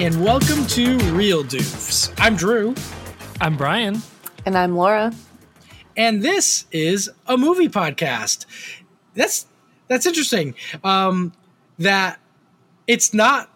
and welcome to Real Doofs. I'm Drew, I'm Brian. And I'm Laura. and this is a movie podcast. That's that's interesting. Um, that it's not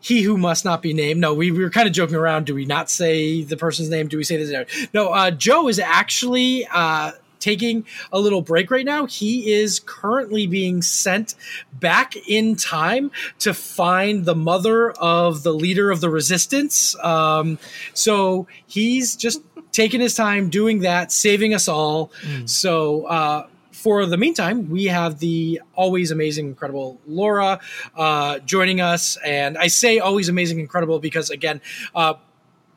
he who must not be named. No, we, we were kind of joking around. Do we not say the person's name? Do we say this? No, uh, Joe is actually uh, taking a little break right now. He is currently being sent back in time to find the mother of the leader of the resistance. Um, so he's just taking his time doing that, saving us all. So, uh, for the meantime, we have the always amazing, incredible Laura uh, joining us. And I say always amazing, incredible because, again, uh,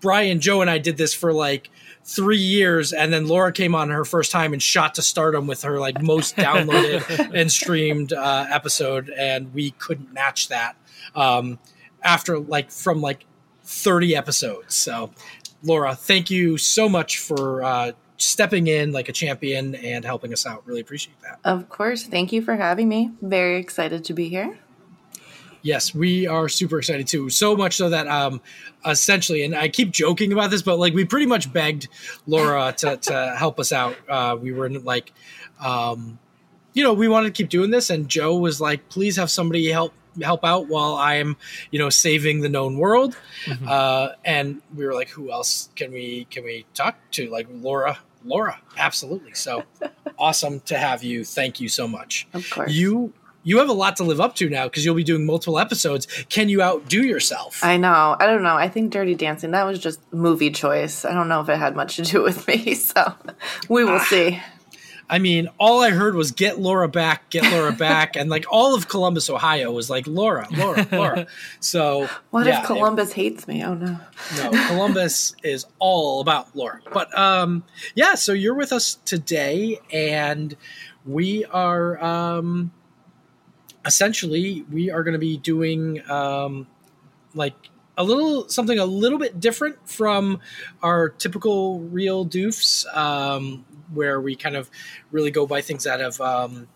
Brian, Joe, and I did this for like three years. And then Laura came on her first time and shot to stardom with her like most downloaded and streamed uh, episode. And we couldn't match that um, after like from like 30 episodes. So, Laura, thank you so much for uh, stepping in like a champion and helping us out. Really appreciate that. Of course. Thank you for having me. Very excited to be here. Yes, we are super excited too. So much so that um essentially, and I keep joking about this, but like we pretty much begged Laura to, to help us out. Uh, we were in, like, um, you know, we wanted to keep doing this, and Joe was like, "Please have somebody help help out while I am, you know, saving the known world." Uh, and we were like, "Who else can we can we talk to?" Like Laura. Laura, absolutely. So awesome to have you. Thank you so much. Of course. You you have a lot to live up to now because you'll be doing multiple episodes. Can you outdo yourself? I know. I don't know. I think Dirty Dancing, that was just movie choice. I don't know if it had much to do with me. So we will see. I mean, all I heard was "get Laura back, get Laura back," and like all of Columbus, Ohio, was like Laura, Laura, Laura. So What yeah, if Columbus hates me? Oh, no. no, Columbus is all about Laura. But um, yeah, so you're with us today, and we are um, essentially we are going to be doing um, like a little something a little bit different from our typical real doofs um, where we kind of really go by things that have um,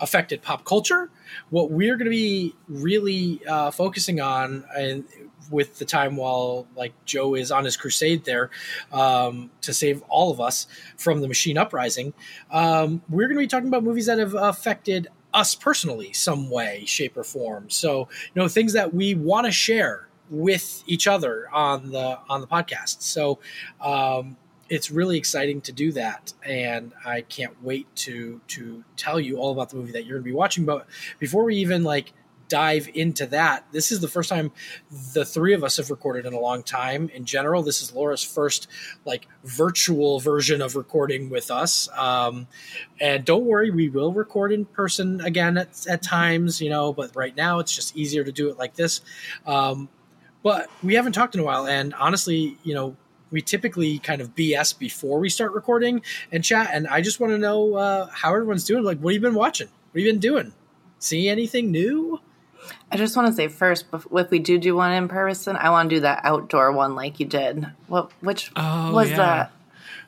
affected pop culture. What we're going to be really uh, focusing on and with the time while like joe is on his crusade there um, to save all of us from the machine uprising um, we're going to be talking about movies that have affected us personally some way shape or form. So you know things that we want to share with each other on the on the podcast. So um, it's really exciting to do that and i can't wait to to tell you all about the movie that you're going to be watching. But before we even like dive into that. This is the first time the three of us have recorded in a long time. In general this is laura's first like virtual version of recording with us. Um, and don't worry we will record in person again at, at times you know but right now it's just easier to do it like this. Um, but we haven't talked in a while and honestly you know we typically kind of bs before we start recording and chat and i just want to know uh, how everyone's doing. Like what have you been watching? What have you been doing? See anything new I just want to say first, if we do do one in person, I want to do that outdoor one like you did. What? Which Oh, was yeah. that?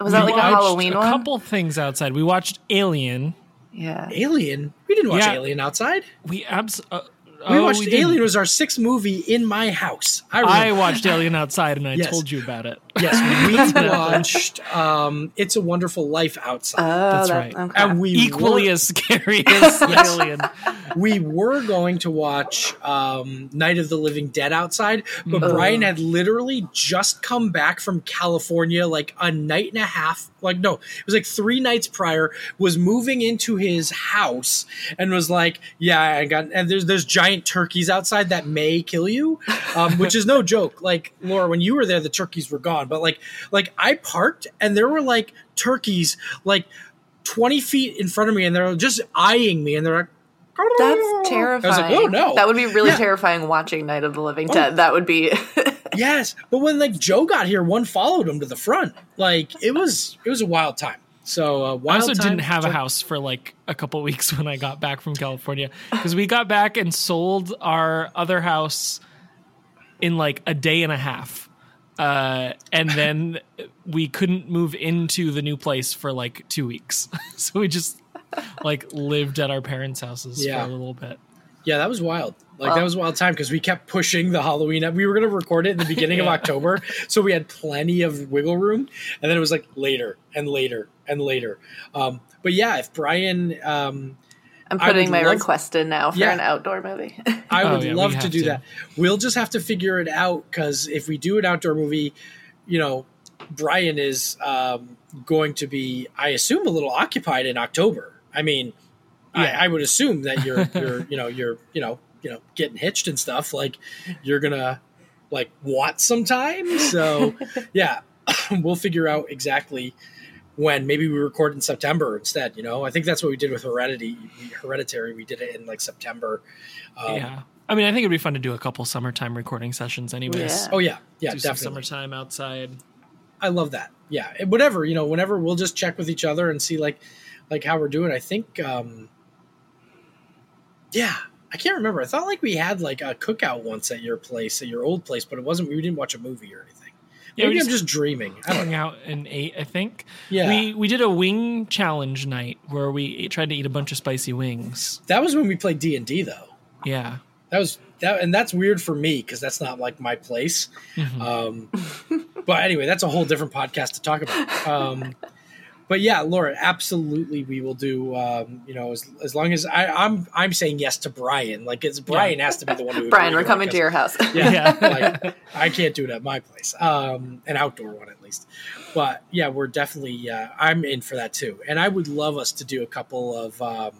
Was that like a watched Halloween a one? couple things outside. We watched Alien. Yeah. alien we didn't watch Yeah. alien outside We abs. Uh, we oh, watched didn't. alien was our sixth movie in my house i I watched Alien outside, and I Yes. told you about it. yes we watched um, it's a wonderful life outside Oh, That's that- right. Okay. and we Equally were- as scary as Alien. we were going to watch um, Night of the Living Dead outside, but Mhm. Brian had literally just come back from California like a night and a half. Like, no, it was like three nights prior, was moving into his house and was like, Yeah, I got, and there's, there's giant turkeys outside that may kill you, um, which is no joke. Like, Laura, when you were there, the turkeys were gone, but like, like I parked and there were like turkeys like 20 feet in front of me and they're just eyeing me and they're like, That's terrifying. I was like, oh no. That would be really Yeah. terrifying watching Night of the Living Dead. That would be. yes, but when like Joe got here, one followed him to the front. Like it was, it was a wild time. So uh, I also time. didn't have a house for like a couple weeks when I got back from California because we got back and sold our other house in like a day and a half. Uh, and then we couldn't move into the new place for like two weeks. so we just like lived at our parents' houses Yeah. for a little bit. Yeah, that was wild. Like Well- that was a wild time because we kept pushing the Halloween. We were going to record it in the beginning of October, so we had plenty of wiggle room, and then it was like later and later and later. Um, but yeah, if Brian, um, I'm putting my love- request in now for Yeah. an outdoor movie. I Oh, would yeah, love to do to. that. We'll just have to figure it out because if we do an outdoor movie, you know, Brian is um, going to be, I assume, a little occupied in October. I mean, Yeah. I, I would assume that you're, you're, you know, you're, you know, you know, getting hitched and stuff. Like you're gonna like want some time. So yeah, we'll figure out exactly when. Maybe we record in September instead. You know, I think that's what we did with Heredity. Hereditary, we did it in like September. Um, yeah. I mean, I think it'd be fun to do a couple summertime recording sessions, anyways. Yeah. Oh yeah, yeah, do some definitely. summertime outside. I love that. Yeah, and whatever you know, whenever we'll just check with each other and see like like how we're doing. I think, um yeah, I can't remember. I thought like we had like a cookout once at your place, at your old place, but it wasn't. We didn't watch a movie or anything. Yeah, we Maybe I'm just- just dreaming. I Hung out and ate. I think. Yeah, We we did a wing challenge night where we ate, tried to eat a bunch of spicy wings. that was when we played D and D though. Yeah. That was that, and that's weird for me because that's not like my place. Mhm. Um, but anyway, that's a whole different podcast to talk about. Um, but yeah, Laura, absolutely, we will do. Um, you know, as, as long as I, I'm, I'm saying yes to Brian. Like, it's Brian has to be the one who. Brian, we're coming to your house. Yeah, Yeah. like, I can't do it at my place. Um, an outdoor one at least. But yeah, we're definitely. Uh, I'm in for that too, and I would love us to do a couple of. Um,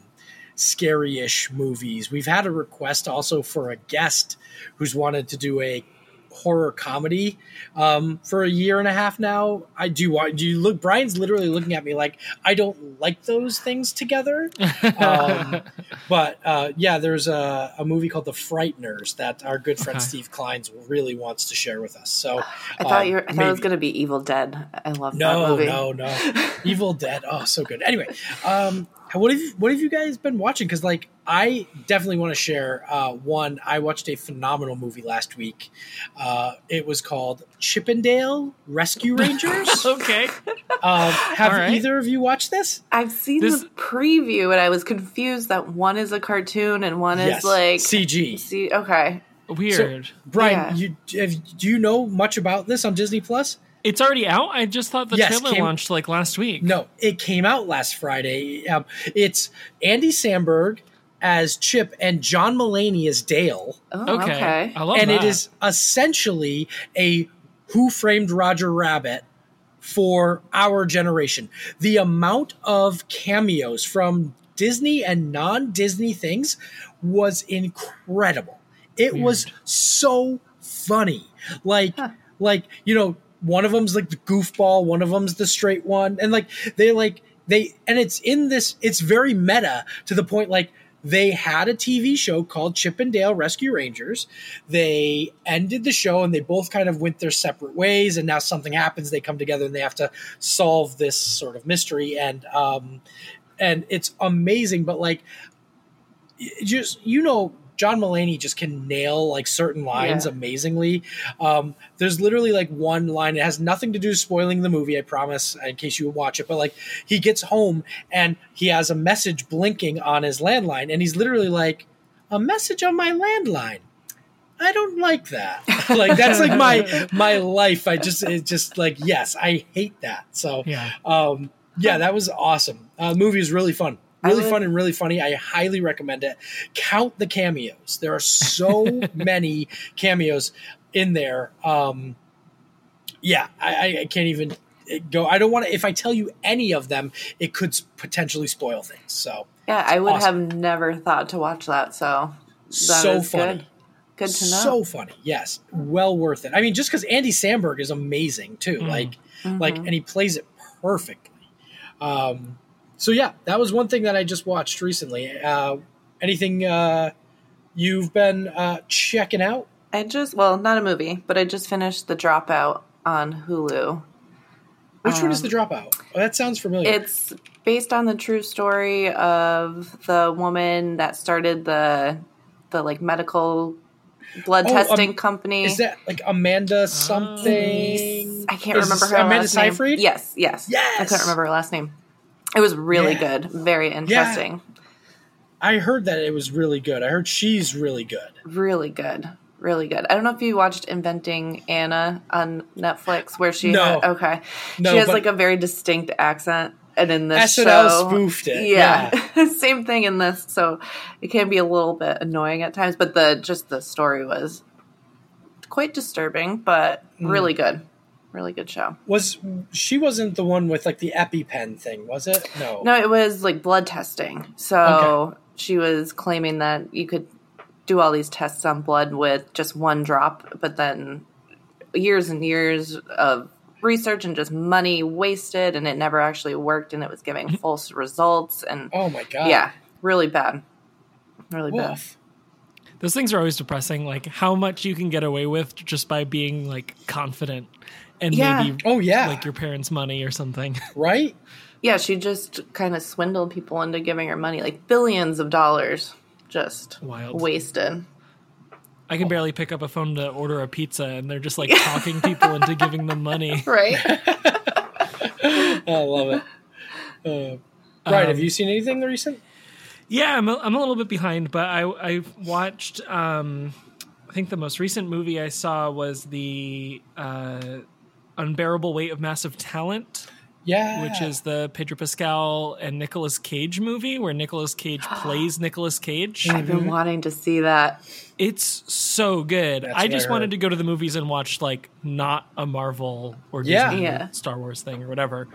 scary-ish movies. We've had a request also for a guest who's wanted to do a horror comedy um, for a year and a half now. I do want. Do you look? Brian's literally looking at me like I don't like those things together. Um, but uh, yeah, there's a, a movie called The Frighteners that our good friend Okay. Steve Kleins really wants to share with us. So I thought um, you were, I thought it was going to be Evil Dead. I love that No, movie. no, no. Evil Dead. Oh, so good. Anyway, um, what have you, what have you guys been watching? Because like I definitely want to share. Uh, one, I watched a phenomenal movie last week. Uh, it was called Chippendale Rescue Rangers. okay. um, have All right. either of you watched this? I've seen This- the preview and I was confused that one is a cartoon and one yes, is like CG. See, okay. Weird. Brian, Yeah. you have, do you know much about this on Disney Plus? it's already out. I just thought the Yes, trailer came- launched like last week. No, it came out last Friday. Um, it's Andy Samberg as Chip and John Mulaney as Dale. Oh, Okay. okay. I love and that. it is essentially a Who Framed Roger Rabbit for our generation. The amount of cameos from Disney and non Disney things was incredible. It was so funny. Like, like you know, one of them's like the goofball, one of them's the straight one, and like they like they and it's in this. It's very meta to the point like they had a TV show called Chip and Dale Rescue Rangers. They ended the show and they both kind of went their separate ways. And now something happens. They come together and they have to solve this sort of mystery. And um, and it's amazing. But like, just you know, John Mulaney just can nail like certain lines Yeah. amazingly. Um, there's literally like one line. It has nothing to do with spoiling the movie. I promise, in case you watch it. But like, he gets home and he has a message blinking on his landline, and he's literally like, "A message on my landline." I don't like that. like that's like my my life. I just it's just like yes, I hate that. So Yeah. um, yeah, that was awesome. Uh, movie is really fun, I really would- fun and really funny. I highly recommend it. Count the cameos. There are so many cameos in there. Um, yeah, I, I- can't even go. I don't want to. If I tell you any of them, it could potentially spoil things. So Yeah, I would awesome. have never thought to watch that. So that so funny. good. Good to know. So funny. Yes, well worth it. I mean, just because Andy Samberg is amazing too. Mm. Like, Mhm. like, and he plays it perfectly. Um, so yeah, that was one thing that I just watched recently. Uh, anything uh, you've been uh, checking out? I just well, not a movie, but I just finished The Dropout on Hulu. Which one is Um, the dropout? Oh, that sounds familiar. It's based on the true story of the woman that started the the like medical blood Oh, testing um, company. is that like Amanda something? I can't remember her Amanda last name. Seyfried? Yes, yes, I Yes! couldn't remember her last name. It was really Yeah. good, very interesting. I heard that it was really good. I heard she's really good. Really good. Really good. I don't know if you watched Inventing Anna on Netflix, where she No. had, okay, No, she has like a very distinct accent, and in this SNL show, spoofed it, Yeah, same thing in this. So it can be a little bit annoying at times, but the just the story was quite disturbing, but Mm. really good, really good show. Was she wasn't the one with like the EpiPen thing, was it? No. No, it was like blood testing. So Okay. she was claiming that you could do all these tests on blood with just one drop, but then years and years of research and just money wasted, and it never actually worked, and it was giving mm-hmm. false results. And Oh my god. yeah, really bad. Really bad. Those things are always depressing. Like how much you can get away with just by being like confident and Yeah. maybe Oh yeah. like your parents' money or something. right? Yeah, she just kind of swindled people into giving her money, like billions of dollars just Wild. wasted. I can barely pick up a phone to order a pizza, and they're just like talking people into giving them money. Right? I love it. Uh, Brian, have you seen anything recent? Yeah, I'm a, I'm a little bit behind, but I I watched. Um, I think the most recent movie I saw was the uh, Unbearable Weight of Massive Talent, Yeah. which is the Pedro Pascal and Nicolas Cage movie, where Nicolas Cage plays Nicolas Cage. I've been wanting to see that. It's so good. That's I what I just wanted to go to the movies and watch like not a Marvel or Disney Yeah. Yeah. Star Wars thing or whatever.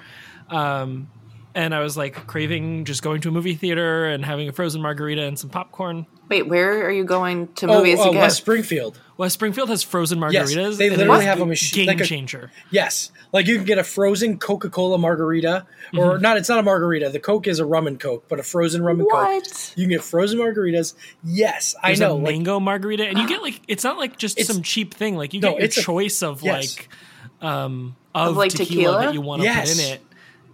Um, and I was like craving just going to a movie theater and having a frozen margarita and some popcorn. Wait, where are you going to oh, movies to go? West Springfield. West Springfield has frozen Yes, margaritas. they literally have a a machine- game like a- changer. Yes, like you can get a frozen Coca Cola margarita, Mm-hmm. or not. It's not a margarita. The Coke is a rum and Coke, but a frozen rum and Coke. What? You can get frozen margaritas. Yes, There's I know. a like, mango margarita, and you get like it's not like just some cheap thing. Like you No, get your it's a- choice of yes. like um of, like tequila, tequila? that you want to Yes. put in it.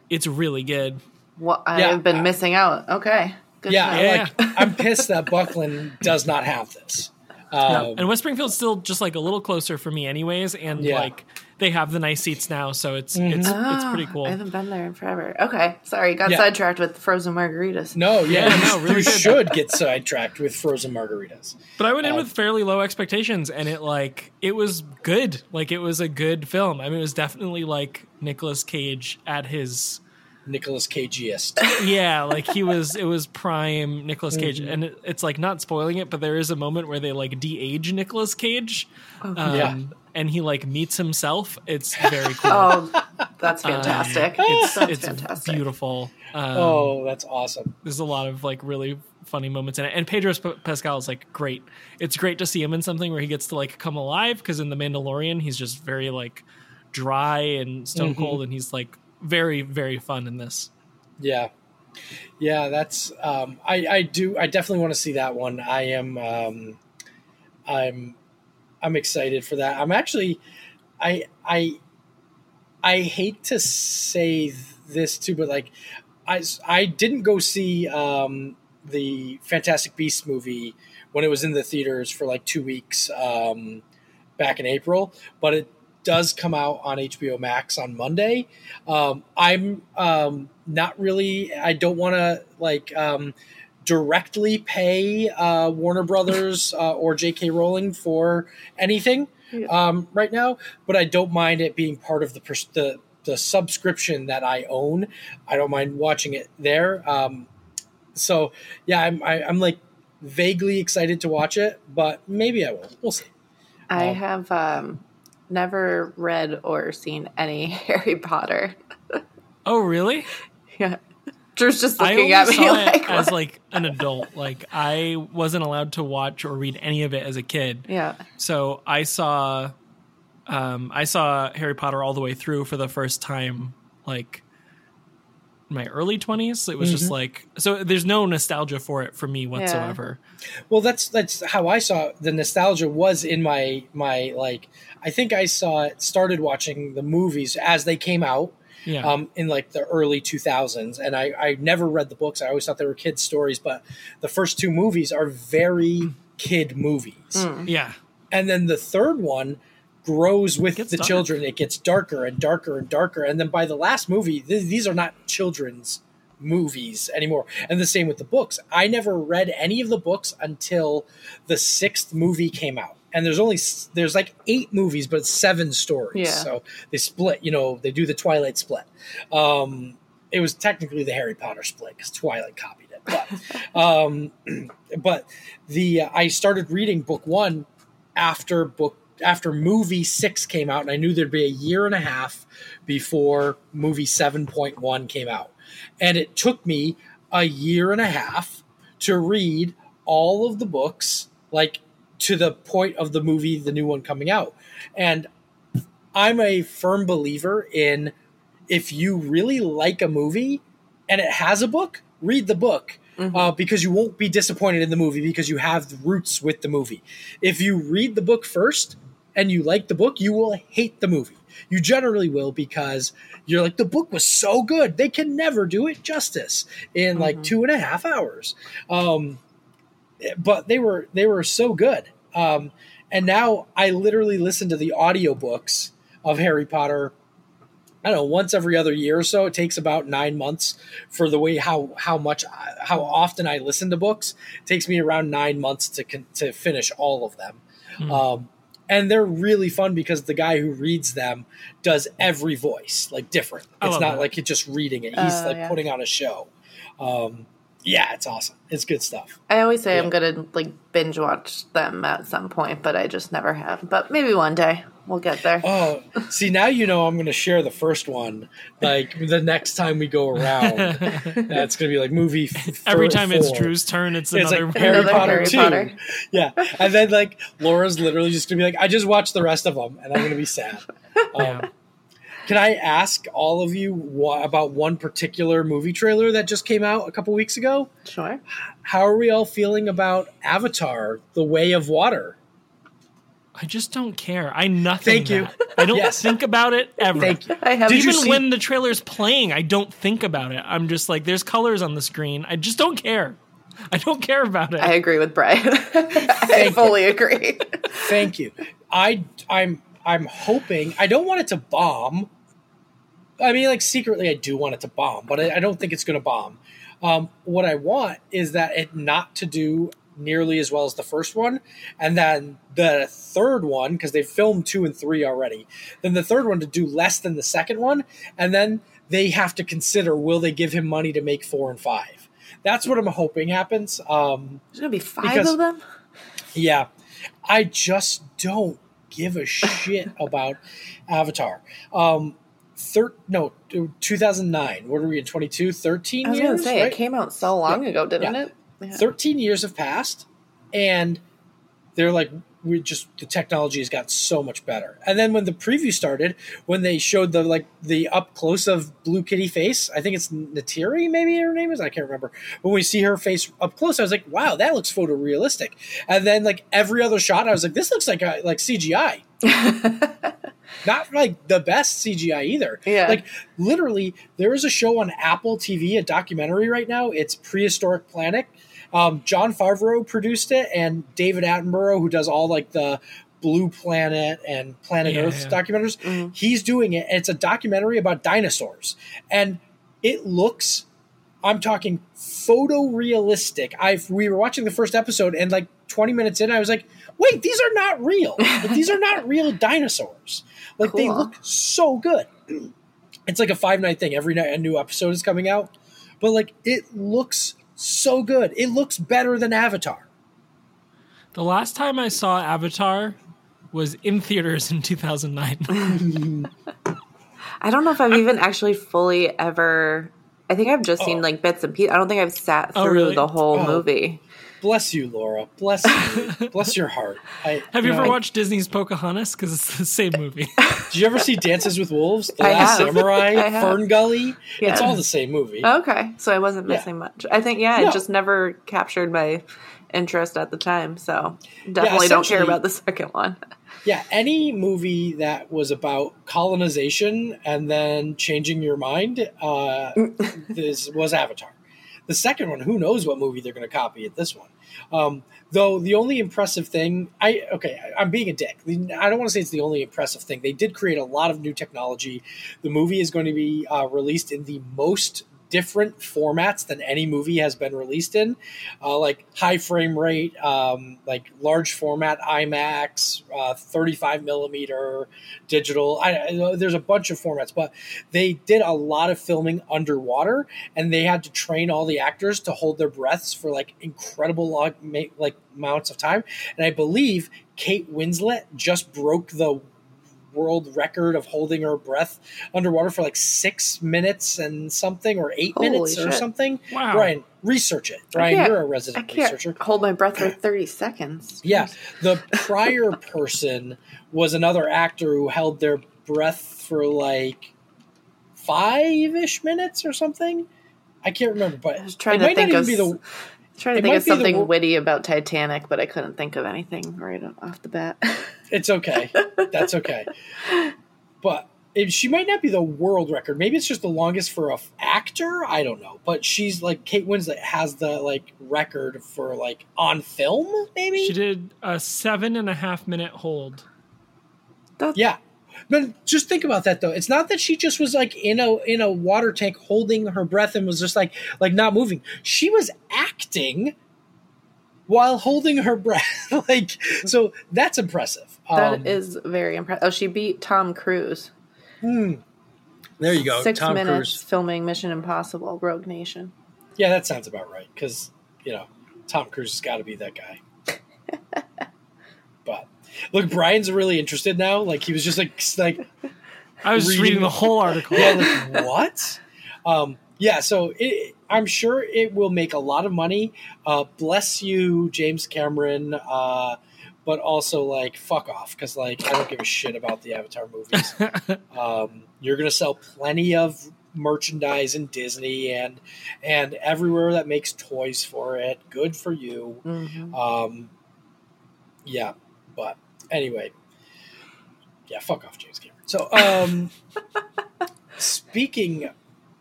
It's really good. What? I Yeah, have been I- missing out. Okay. Good yeah, to know. Yeah. like I'm pissed that Buckland does not have this. Um, And West Springfield's still just like a little closer for me, anyways. And Yeah. like they have the nice seats now, so it's it's it's pretty Ah, cool. I haven't been there in forever. Okay. Sorry, got Yeah. sidetracked with frozen margaritas. no, yeah, Yeah, you, no, really you should get sidetracked with frozen margaritas. But I went in Um, with fairly low expectations, and it like it was good. Like it was a good film. I mean, it was definitely like Nicolas Cage at his Nicholas Cageist. yeah, like he was. It was prime Nicolas Cage, Mm-hmm. and it, it's like not spoiling it, but there is a moment where they like de-age Nicolas Cage, um, Yeah. and he like meets himself. It's very cool. Oh, that's fantastic. it's that's it's fantastic. beautiful. Um, oh, that's awesome. there's a lot of like really funny moments in it and pedro P- pascal is like great it's great to see him in something where he gets to like come alive because in the mandalorian he's just very like dry and stone Mm-hmm. cold and he's like very very fun in this Yeah, yeah, that's. Um, I I do. I definitely want to see that one. I am. Um, I'm. I'm excited for that. I'm actually. I I. I hate to say this too, but like, I I didn't go see um, the Fantastic Beasts movie when it was in the theaters for like two weeks um, back in April, but it does come out on HBO Max on Monday. Um, I'm um, not really. I don't want to like um, directly pay uh, Warner Brothers uh, or J.K. Rowling for anything Yeah. um, right now, but I don't mind it being part of the pers- the the subscription that I own. I don't mind watching it there. Um, so yeah, I'm I, I'm like vaguely excited to watch it, but maybe I will. We'll see. I Um, have um, never read or seen any Harry Potter. oh really Yeah. Drew's just looking only at me saw like, it as what? like an adult like i wasn't allowed to watch or read any of it as a kid yeah. so i saw um i saw harry potter all the way through for the first time like my early 20s it was just Mm-hmm. like so there's no nostalgia for it for me whatsoever Well, that's that's how I saw it. the nostalgia was in my my like. I think I saw it started watching the movies as they came out. yeah um, in like the early 2000s. And I, I never read the books. I always thought they were kids' stories, but the first two movies are very kid movies. yeah And then the third one grows with the dark. children. It gets darker and darker and darker. And then by the last movie, th- these are not children's movies anymore. And the same with the books. I never read any of the books until the sixth movie came out. And there's only there's like eight movies, but seven stories. Yeah. So they split. You know, they do the Twilight split. Um, it was technically the Harry Potter split because Twilight copied it. But um, but the uh, I started reading book one after book after movie six came out, and I knew there'd be a year and a half before movie seven point one came out, and it took me a year and a half to read all of the books, like to the point of the movie, the new one coming out, and I'm a firm believer in if you really like a movie and it has a book, read the book. Uh, because you won't be disappointed in the movie because you have the roots with the movie. If you read the book first and you like the book, you will hate the movie. You generally will because you're like, the book was so good. They can never do it justice in like two and a half hours. Um, but they were they were so good. Um, and now I literally listen to the audiobooks of Harry Potter. I don't know once every other year or so. It takes about nine months for the way how how much how often I listen to books. It takes me around nine months to to finish all of them. Um, and they're really fun because the guy who reads them does every voice like different. It's not that. like he's just reading it. He's Oh, like yeah. putting on a show. Um, yeah, it's awesome. It's good stuff. I always say Yeah. I'm gonna like binge watch them at some point, but I just never have. But maybe one day we'll get there. Oh, see now you know I'm going to share the first one. Like the next time we go around, that's going to be like movie. F- Every four- time it's. Drew's turn, it's, It's another like Harry Another Potter Harry two. Potter. Yeah, and then like Laura's literally just going to be like, I just watched the rest of them, and I'm going to be sad. Um, Yeah. Can I ask all of you wha- about one particular movie trailer that just came out a couple weeks ago? Sure. How are we all feeling about Avatar: The Way of Water? I just don't care. I nothing. Thank you. that. I don't Yes. think about it ever. Thank you. I have Did you Even see- when the trailer's playing, I don't think about it. I'm just like, there's colors on the screen. I just don't care. I don't care about it. I agree with Brian. I fully agree. Thank you. I I'm I'm hoping I don't want it to bomb. I mean, like secretly, I do want it to bomb, but I, I don't think it's going to bomb. Um, what I want is that it not to do nearly as well as the first one, and then the third one because they've filmed two and three already. Then the third one to do less than the second one, and then they have to consider will they give him money to make four and five. That's what I'm hoping happens. Um, There's gonna be five Because- of them. yeah, I just don't give a shit about Avatar. Um, thir- no, 2009. What are we in 22? 13 I was years? say right? it came out so long ago, didn't Yeah. it? Yeah. 13 years have passed, and they're like, we just the technology has got so much better. And then when the preview started, when they showed the like the up close of Blue Kitty face, I think it's Neytiri, maybe her name is. I can't remember. When we see her face up close, I was like, wow, that looks photorealistic. And then like every other shot, I was like, this looks like a, like CGI. Not like the best CGI either. Yeah. Like literally, there is a show on Apple TV, a documentary right now. It's Prehistoric Planet. Um, Jon Favreau produced it, and David Attenborough, who does all like the Blue Planet and Planet Yeah, Earth yeah. documentaries, he's doing it. And it's a documentary about dinosaurs, and it looks. I'm talking photorealistic. I we were watching the first episode, and like 20 minutes in, I was like, "Wait, these are not real. Like, these are not real dinosaurs. Like they look so good." It's like a five night thing. Every night a new episode is coming out, but like it looks so good. It looks better than Avatar. the last time I saw Avatar was in theaters in 2009. I don't know if I've even actually fully ever. I think I've just seen Oh. like bits and pieces. I don't think I've sat Oh, through really? the whole Oh. movie. Bless you, Laura. Bless you. Bless your heart. I, Have you know, ever I- watched Disney's Pocahontas? Because it's the same movie. Did you ever see Dances with Wolves? The I Last have. Samurai, I. Fern Gully. Yeah. It's all the same movie. Okay, so I wasn't Yeah. missing much. I think yeah, No. it just never captured my interest at the time. So definitely don't care about the second one. Yeah, any movie that was about colonization and then changing your mind uh, this was Avatar. The second one, who knows what movie they're going to copy at this one. Um, though the only impressive thing, I okay, I- I'm being a dick. I don't want to say it's the only impressive thing. They did create a lot of new technology. The movie is going to be uh, released in the most different formats than any movie has been released in, uh, like high frame rate, um, like large format IMAX, uh, 35 millimeter digital. I, I, there's a bunch of formats, but they did a lot of filming underwater, and they had to train all the actors to hold their breaths for like incredible long, like amounts of time. And I believe Kate Winslet just broke the world record of holding her breath underwater for like six minutes and something, or eight Holy minutes or something. Wow. Brian, research it. Brian, you're a resident can't researcher. hold my breath for 30 seconds. Yeah, the prior person was another actor who held their breath for like five ish minutes or something. I can't remember, but I was trying it to might think not of even be the trying to it think of be the something wor- witty about Titanic, but I couldn't think of anything right off the bat. It's okay. That's okay. But it, she might not be the world record. Maybe it's just the longest for a f- actor. I don't know. But she's like Kate Winslet has the like record for like on film. Maybe She did a seven and a half minute hold. Yeah. But just think about that though. It's not that she just was like in a in a water tank holding her breath and was just like like not moving. She was acting while holding her breath. like so that's impressive. That Um, is very impressive. Oh, she beat Tom Cruise. hmm. There you go. Six Tom minutes Cruise. filming Mission Impossible: Rogue Nation. Yeah, that sounds about right cuz you know, Tom Cruise has got to be that guy. but look, Brian's really interested now. Like he was just like like I was Reading- reading the whole article. yeah, like what? Um, yeah, so it, I'm sure it will make a lot of money. Uh, bless you, James Cameron. Uh, but also like fuck off because like I don't give a shit about the Avatar movies. um, you're gonna sell plenty of merchandise in Disney and and everywhere that makes toys for it. Good for you. hmm Um, yeah, but anyway, yeah, fuck off, James Cameron. So, um, speaking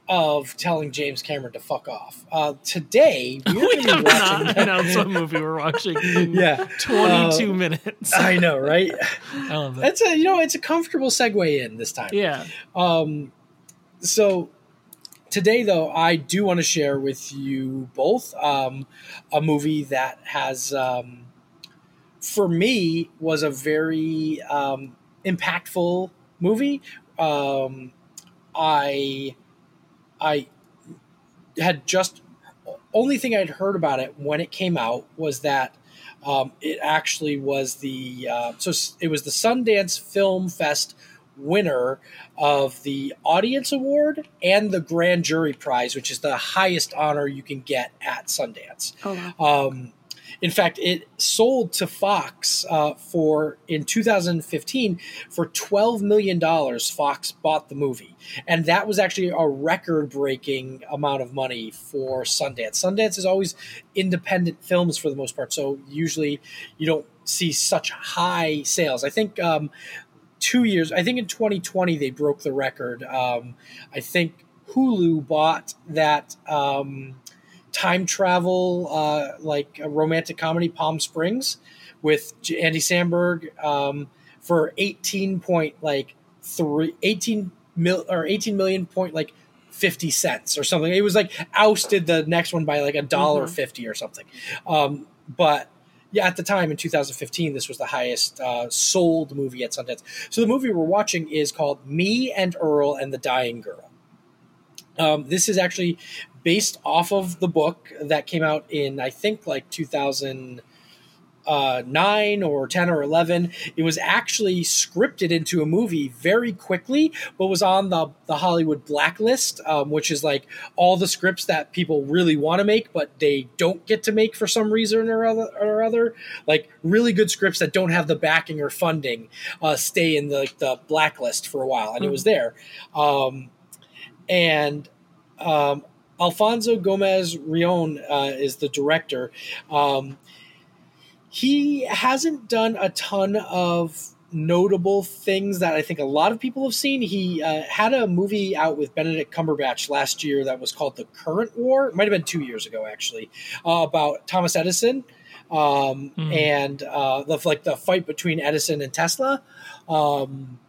of telling James Cameron to fuck off, uh, today we're we going to have be not watching. announced what movie we're watching. in yeah, 22 Uh, minutes. I know, right? I love that. That's a you know it's a comfortable segue in this time. Yeah. Um, so today, though, I do want to share with you both um, a movie that has, um, for me, was a very um, impactful movie. Um, I, I had just only thing I'd heard about it when it came out was that um, it actually was the uh, so it was the Sundance Film Fest winner of the audience award and the grand jury prize, which is the highest honor you can get at Sundance. Oh, wow. Um, in fact, it sold to Fox uh, for in 2015 for 12 million dollars. Fox bought the movie, and that was actually a record-breaking amount of money for Sundance. Sundance is always independent films for the most part, so usually you don't see such high sales. I think um, two years. I think in 2020 they broke the record. Um, I think Hulu bought that. Um, time travel uh, like a romantic comedy palm springs with andy samberg um, for 18 point like three 18 mil or 18 million point like 50 cents or something. It was like ousted the next one by like a dollar Mhm. 50 or something. Um, but yeah at the time in 2015 this was the highest uh, sold movie at sundance. So the movie we're watching is called me and earl and the dying girl. Um, this is actually based off of the book that came out in I think like 2009 or 10 or 11. It was actually scripted into a movie very quickly, but was on the the Hollywood blacklist, um, which is like all the scripts that people really want to make but they don't get to make for some reason or other. Or other. Like really good scripts that don't have the backing or funding uh, stay in the like, the blacklist for a while, and it was there. Um, and um, Alfonso Gomez Rejon uh, is the director. Um, he hasn't done a ton of notable things that I think a lot of people have seen. He uh, had a movie out with Benedict Cumberbatch last year that was called The Current War. It might have been two years ago, actually, uh, about Thomas Edison. Um, Mhm. and uh, the like the fight between Edison and Tesla, um,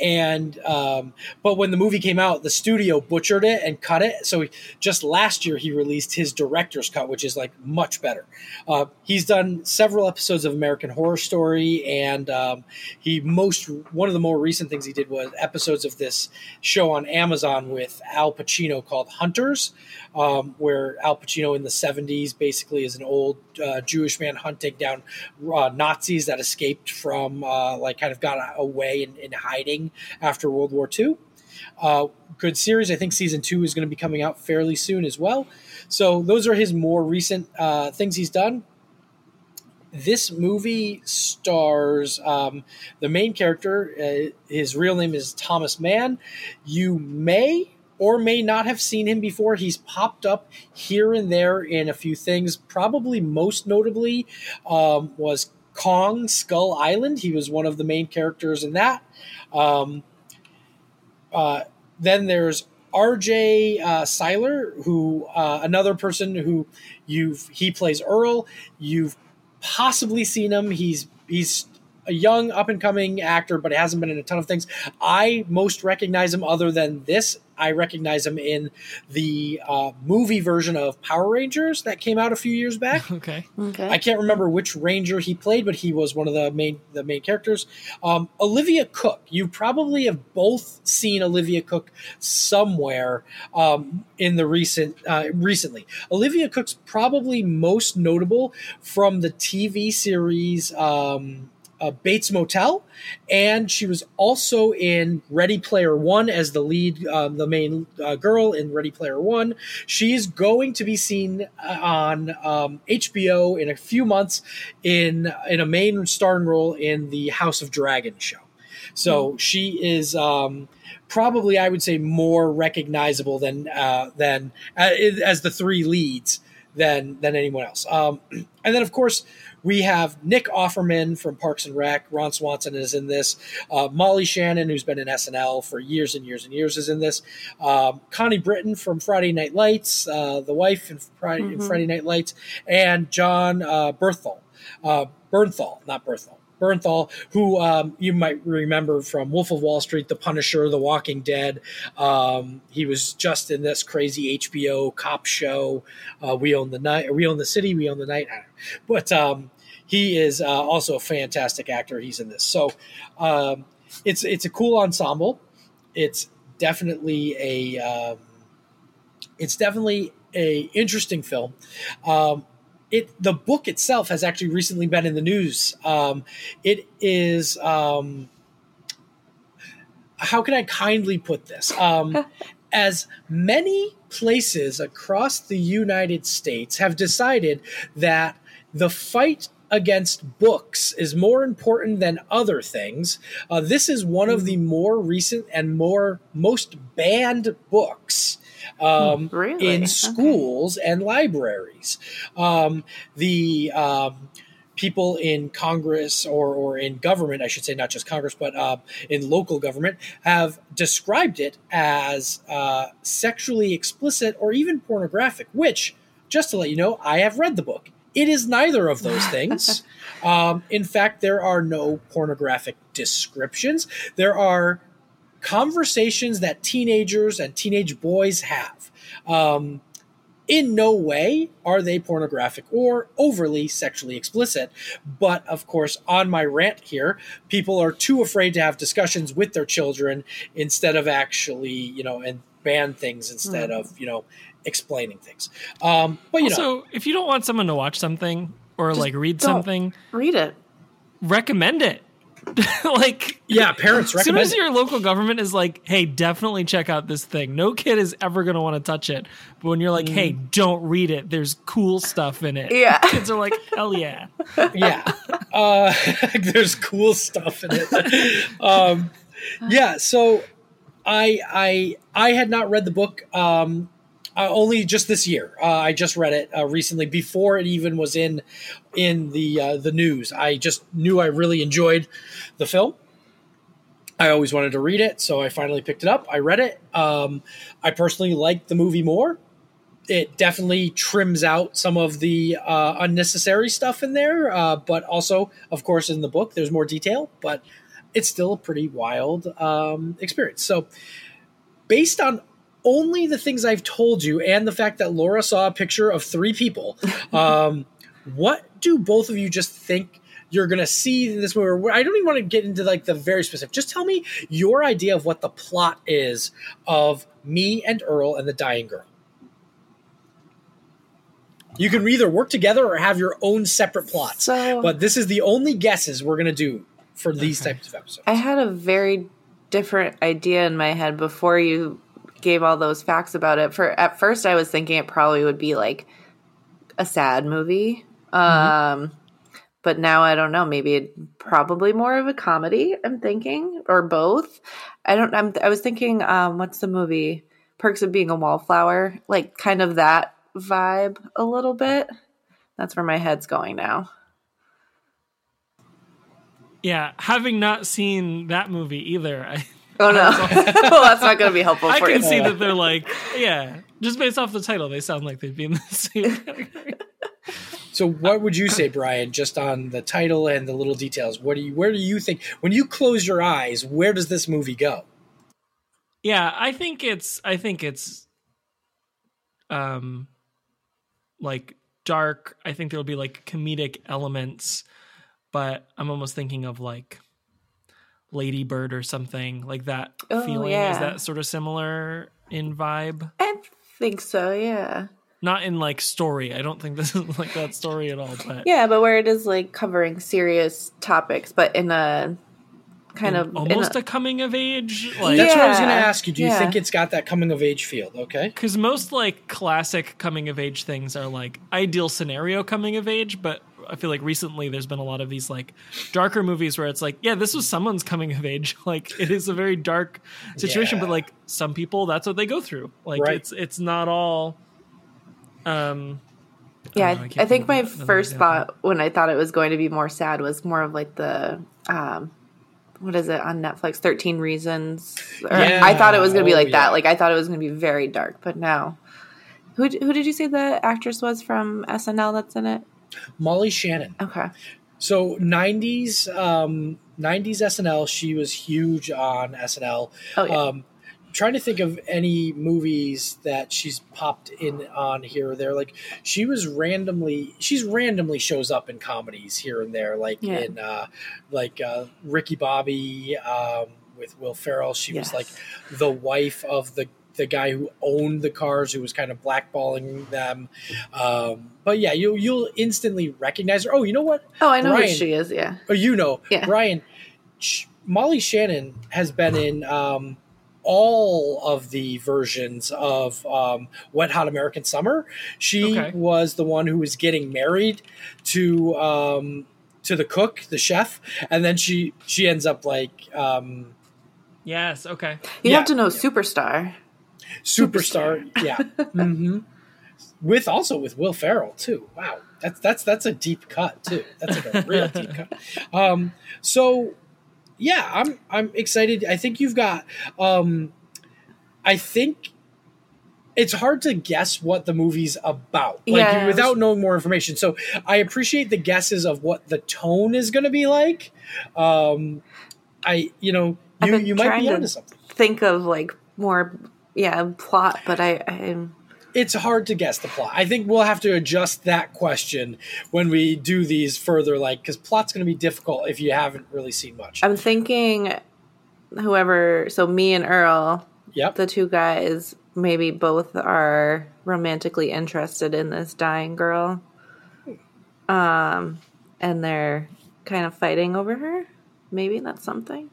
and um, but when the movie came out the studio butchered it and cut it. So he, just last year he released his director's cut which is like much better. Uh, he's done several episodes of american horror story and um, he most one of the more recent things he did was episodes of this show on amazon with al pacino called hunters um, where al pacino in the 70s basically is an old uh, jewish man hunting down uh, nazis that escaped from uh, like kind of got away in, in hiding after World War II. Uh, good series. I think season two is going to be coming out fairly soon as well. So those are his more recent uh, things he's done. This movie stars um, the main character. Uh, his real name is Thomas Mann. You may or may not have seen him before. He's popped up here and there in a few things. Probably most notably um, was Kong Skull Island. He was one of the main characters in that. Um, uh, then there's R.J. Uh, Cyler, who uh, another person who you've he plays Earl. You've possibly seen him. He's he's a young up and coming actor, but he hasn't been in a ton of things. I most recognize him other than this. I recognize him in the uh, movie version of Power Rangers that came out a few years back. Okay. Okay. I can't remember which Ranger he played, but he was one of the main the main characters. Um, Olivia Cooke. You probably have both seen Olivia Cooke somewhere um, in the recent uh, recently. Olivia Cooke's probably most notable from the TV series. Um, uh, Bates Motel, and she was also in Ready Player One as the lead, um, the main uh, girl in Ready Player One. She is going to be seen uh, on um, HBO in a few months in in a main starring role in the House of Dragon show. So mm. she is. Um, probably, I would say, more recognizable than uh, than uh, as the three leads than than anyone else. Um, and then, of course, we have Nick Offerman from Parks and Rec. Ron Swanson is in this. Uh, Molly Shannon, who's been in SNL for years and years and years, is in this. Um, Connie Britton from Friday Night Lights, uh, the wife in Friday, mm-hmm. in Friday, Night Lights, and John uh, Berthal, uh, Bernthal, not Berthal. Bernthal, who um, you might remember from Wolf of Wall Street, The Punisher, The Walking Dead. Um, he was just in this crazy HBO cop show. Uh, we own the night, we own the city, we own the night. But um, he is uh, also a fantastic actor. He's in this, so um, it's it's a cool ensemble. It's definitely a um, it's definitely a interesting film. Um, it the book itself has actually recently been in the news. Um, it is um, how can I kindly put this? Um, as many places across the United States have decided that the fight against books is more important than other things. Uh, this is one of the more recent and more most banned books um, really? in schools okay. and libraries. Um, the um, people in Congress or, or in government, I should say, not just Congress, but uh, in local government, have described it as uh, sexually explicit or even pornographic, which, just to let you know, I have read the book. It is neither of those things. um, in fact, there are no pornographic descriptions. There are conversations that teenagers and teenage boys have. Um, in no way are they pornographic or overly sexually explicit. But of course, on my rant here, people are too afraid to have discussions with their children instead of actually, you know, and ban things instead mm. of, you know, explaining things. Um, but you also, know, if you don't want someone to watch something or like read something, read it. Recommend it. like yeah, parents. As soon as your local government is like, "Hey, definitely check out this thing," no kid is ever going to want to touch it. But when you're like, "Hey, mm. don't read it. There's cool stuff in it," yeah, kids are like, "Hell yeah, yeah." Uh, there's cool stuff in it. Um, yeah, so I I I had not read the book. Um, uh, only just this year. Uh, I just read it uh, recently before it even was in in the uh, the news. I just knew I really enjoyed the film. I always wanted to read it, so I finally picked it up. I read it. Um, I personally liked the movie more. It definitely trims out some of the uh, unnecessary stuff in there, uh, but also, of course, in the book, there's more detail. But it's still a pretty wild um, experience. So, based on only the things I've told you and the fact that Laura saw a picture of three people, um, what do both of you just think you're going to see in this movie? I don't even want to get into like the very specific. Just tell me your idea of what the plot is of me and Earl and the Dying Girl. You can either work together or have your own separate plots. So- but this is the only guesses we're going to do for these types of episodes. I had a very different idea in my head before you gave all those facts about it. For at first, I was thinking it probably would be like a sad movie. Um, but now I don't know. Maybe it probably more of a comedy. I'm thinking, or both. I don't. I'm, I was thinking, um, what's the movie? Perks of Being a Wallflower, like kind of that vibe a little bit. That's where my head's going now. Yeah, having not seen that movie either, I, Oh no, well that's not going to be helpful for you. I for can you. see that they're like, yeah, just based off the title, they sound like they'd be in the same category. So, what would you say, Brian, just on the title and the little details? What do you, where do you think, when you close your eyes, where does this movie go? Yeah, I think it's I think it's um like dark. I think there'll be like comedic elements, but I'm almost thinking of like Lady Bird or something like that Oh, feeling. yeah. Is that sort of similar in vibe? I think so. Yeah. Not in like story. I don't think this is like that story at all, but Yeah, but where it is like covering serious topics, but in a kind of in almost a, a coming of age like That's what I was going to ask you. Do you yeah. think it's got that coming of age feel? Okay. because most like classic coming of age things are like ideal scenario coming of age but i feel like recently there's been a lot of these like darker movies where it's like yeah this was someone's coming of age like it is a very dark situation Yeah. but like some people that's what they go through like Right. it's it's not all um yeah. I I, know, I I think think my first example. thought when I thought it was going to be more sad was more of like the um, what is it on Netflix? Thirteen Reasons. Or Yeah. I thought it was going to be Oh, like yeah. that. Like I thought it was going to be very dark, but now. Who, who did you say the actress was from SNL that's in it? Molly Shannon. Okay. So 90s, um, 90s SNL, she was huge on SNL. Oh, yeah. Um, trying to think of any movies that she's popped in on here or there. Like she was randomly, she's randomly shows up in comedies here and there, like Yeah. in uh, like uh, Ricky Bobby um, with Will Ferrell. She was like the wife of the the guy who owned the cars, who was kind of blackballing them. Um, but yeah, you you'll instantly recognize her. Oh, you know what? Oh, I know Brian. who she is. Yeah. Oh, you know, Yeah. Brian. Sh- Molly Shannon has been in um, all of the versions of um, Wet Hot American Summer. She Okay. was the one who was getting married to um, to the cook, the chef, and then she she ends up like um, yes okay You Yeah. have to know Superstar. Superstar. yeah, hmm with also with Will Ferrell too. Wow, that's that's that's a deep cut too. That's like a real deep cut. Um, so yeah, I'm I'm excited. I think you've got. Um, I think it's hard to guess what the movie's about, like Yes. without knowing more information. So I appreciate the guesses of what the tone is going to be like. Um, I you know you you might be to onto something. Think of like more, yeah, plot, but I, I it's hard to guess the plot. I think we'll have to adjust that question when we do these further, like because plot's going to be difficult if you haven't really seen much. I'm thinking whoever. So me and Earl, yep. the two guys, maybe both are romantically interested in this dying girl. Um, and they're kind of fighting over her. Maybe that's something.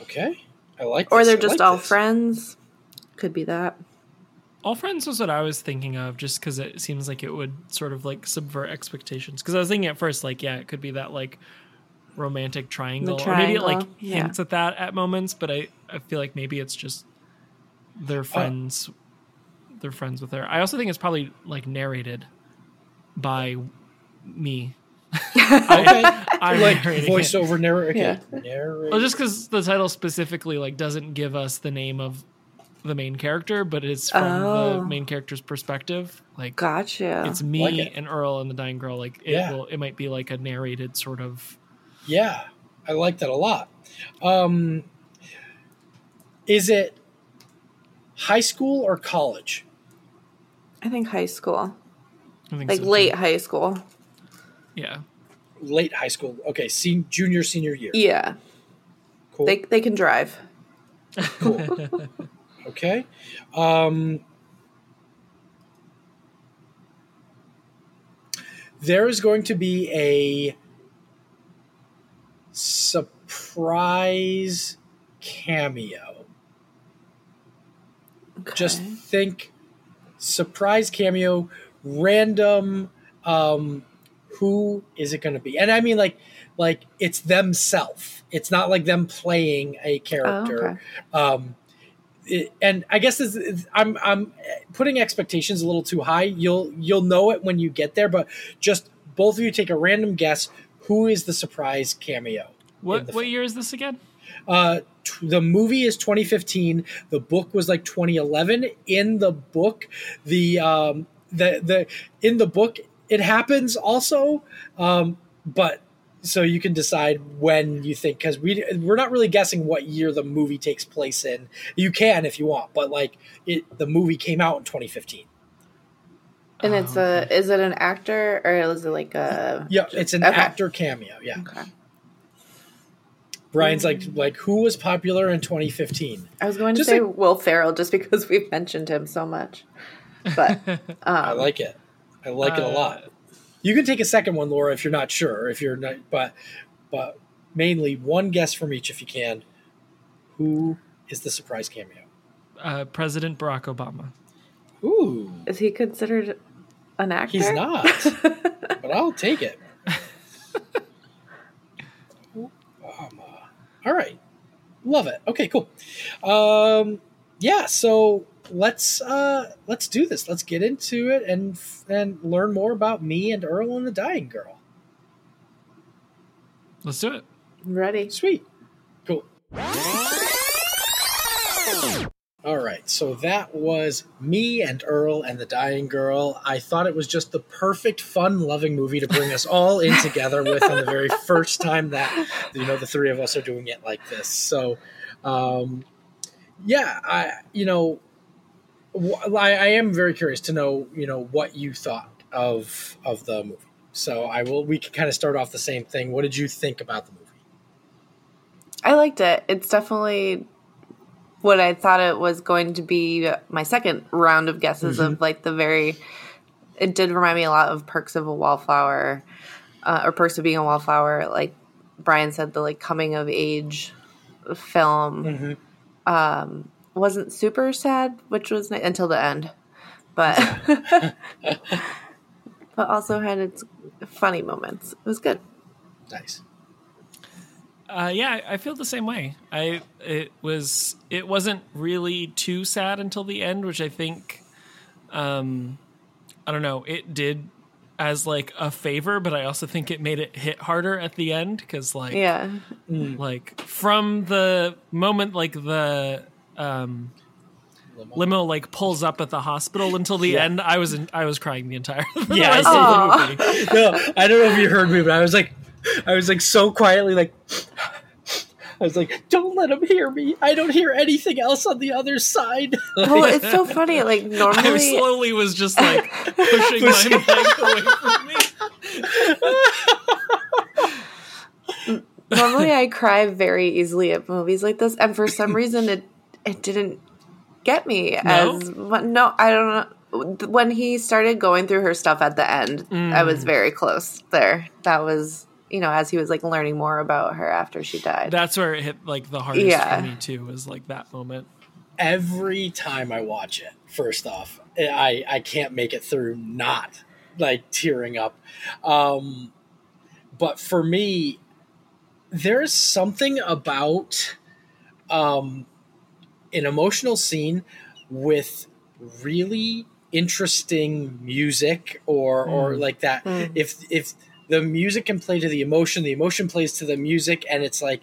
okay. I like. Or they're just like all this. friends. Could be that. All Friends was what I was thinking of, just because it seems like it would sort of like subvert expectations. Because I was thinking at first, like, yeah, it could be that like romantic triangle, or maybe it like yeah. hints at that at moments. But I, I feel like maybe it's just their they're friends, they're friends with her. I also think it's probably like narrated by me. Okay. I'm like narrating it. voiceover narrator. Yeah. Okay. Narrate. Well, just because the title specifically like doesn't give us the name of the main character, but it's from Oh. the main character's perspective. Like Gotcha. it's me Like it. and Earl and the dying girl. Like it Yeah. will, it might be like a narrated sort of yeah. I like that a lot. Um, is it high school or college? I think high school, I think like so, too. late high school. Yeah. Late high school. Okay, sen- junior senior year. Yeah, Cool. they they can drive. cool. okay. Um, there is going to be a surprise cameo. Okay. Just think surprise cameo, random. Um, who is it going to be? And I mean, like, like it's themselves. It's not like them playing a character. Um, it- and I guess is- I'm I'm putting expectations a little too high. You'll you'll know it when you get there, but just both of you take a random guess. Who is the surprise cameo? What what film? year is this again? Uh, t- the movie is 2015. The book was like 2011. In the book, the um, the the in the book it happens also, um, but so you can decide when you think because we we're not really guessing what year the movie takes place in. You can if you want, but like it, the movie came out in 2015. and it's Oh, a is it an actor or is it like a Yeah, it's an Okay. actor cameo. Yeah, Okay. Brian's like like who was popular in 2015? I was going to Just say like- Will Ferrell just because we've mentioned him so much, but um, I like it. I like it a Uh, lot. You can take a second one, Laura, if you're not sure. If you're not, but but mainly one guess from each, if you can. Who is the surprise cameo? Uh, President Barack Obama. Ooh, is he considered an actor? he's not, but I'll take it. Obama. All right, love it. Okay, cool. Um, yeah, so let's uh let's do this. Let's get into it and and learn more about me and Earl and the Dying Girl. Let's do it. Ready? Sweet. Cool. All right, so that was me and Earl and the Dying Girl. I thought it was just the perfect, fun-loving movie to bring us all in together with on the very first time that you know the three of us are doing it like this. So, um, yeah, I you know, wh- I, I am very curious to know you know what you thought of of the movie. So I will. We can kind of start off the same thing. What did you think about the movie? I liked it. It's definitely what I thought it was going to be. My second round of guesses of like the very. It did remind me a lot of Perks of a Wallflower, uh, or Perks of Being a Wallflower. Like Brian said, the like coming of age film Mm-hmm. um, wasn't super sad, which was ni- until the end, but but also had its funny moments. It was good. Nice. Uh, yeah, I I feel the same way. I it was it wasn't really too sad until the end, which I think, um, I don't know, it did as like a favor, but I also think it made it hit harder at the end because like Yeah, like from the moment like the um Limo. limo like pulls up at the hospital until the Yeah. end i was in, i was crying the entire the Yeah, I the movie. no, I don't know if you heard me, but I was like, I was like so quietly, like, I was like, don't let him hear me. I don't hear anything else on the other side. well, it's so funny. Like I normally, slowly was just like pushing my mic away from me. normally I cry very easily at movies like this, and for some reason it it didn't get me No? as no. I don't know. When he started going through her stuff at the end, I was very close there. That was you know as he was like learning more about her after she died. That's where it hit like the hardest Yeah. for me too. Was like that moment. Every time I watch it, first off, I I can't make it through not like tearing up. Um, but for me, there's something about um, an emotional scene with really interesting music or or Mm. like that if if the music can play to the emotion the emotion plays to the music and it's like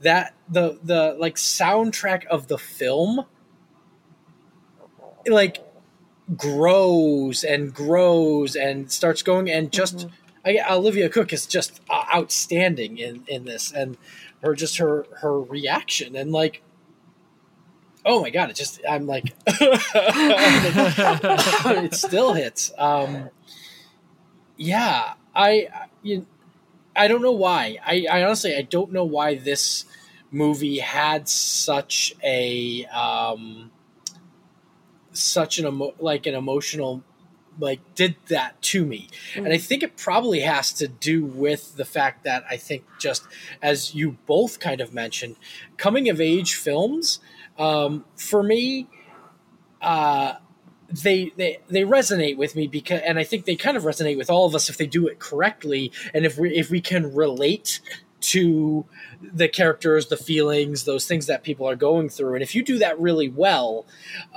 that the the like soundtrack of the film like grows and grows and starts going and just I, Olivia Cooke is just uh, outstanding in in this, and her just her her reaction and like. Oh my god! It just I'm like, it still hits. Um, yeah, I you, I don't know why. I, I honestly I don't know why this movie had such a um, such an emo- like an emotional like did that to me mm-hmm. and i think it probably has to do with the fact that i think just as you both kind of mentioned coming of age films um, for me uh, they, they they resonate with me because and i think they kind of resonate with all of us if they do it correctly and if we if we can relate to the characters, the feelings, those things that people are going through. And if you do that really well,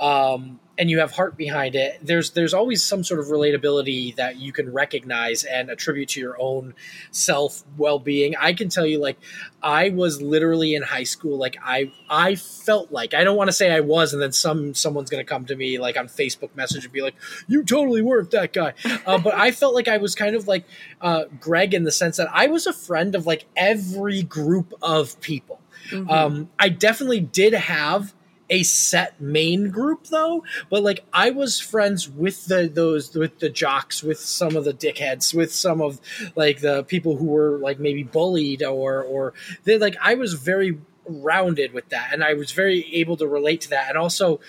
um, and you have heart behind it, there's there's always some sort of relatability that you can recognize and attribute to your own self well being. I can tell you, like, I was literally in high school, like I I felt like I don't want to say I was, and then some someone's gonna come to me like on Facebook message and be like, "You totally weren't that guy," uh, but I felt like I was kind of like uh, Greg in the sense that I was a friend of like every group of people. Mm-hmm. Um, I definitely did have a set main group though but like i was friends with the those with the jocks with some of the dickheads with some of like the people who were like maybe bullied or or they like i was very rounded with that and i was very able to relate to that and also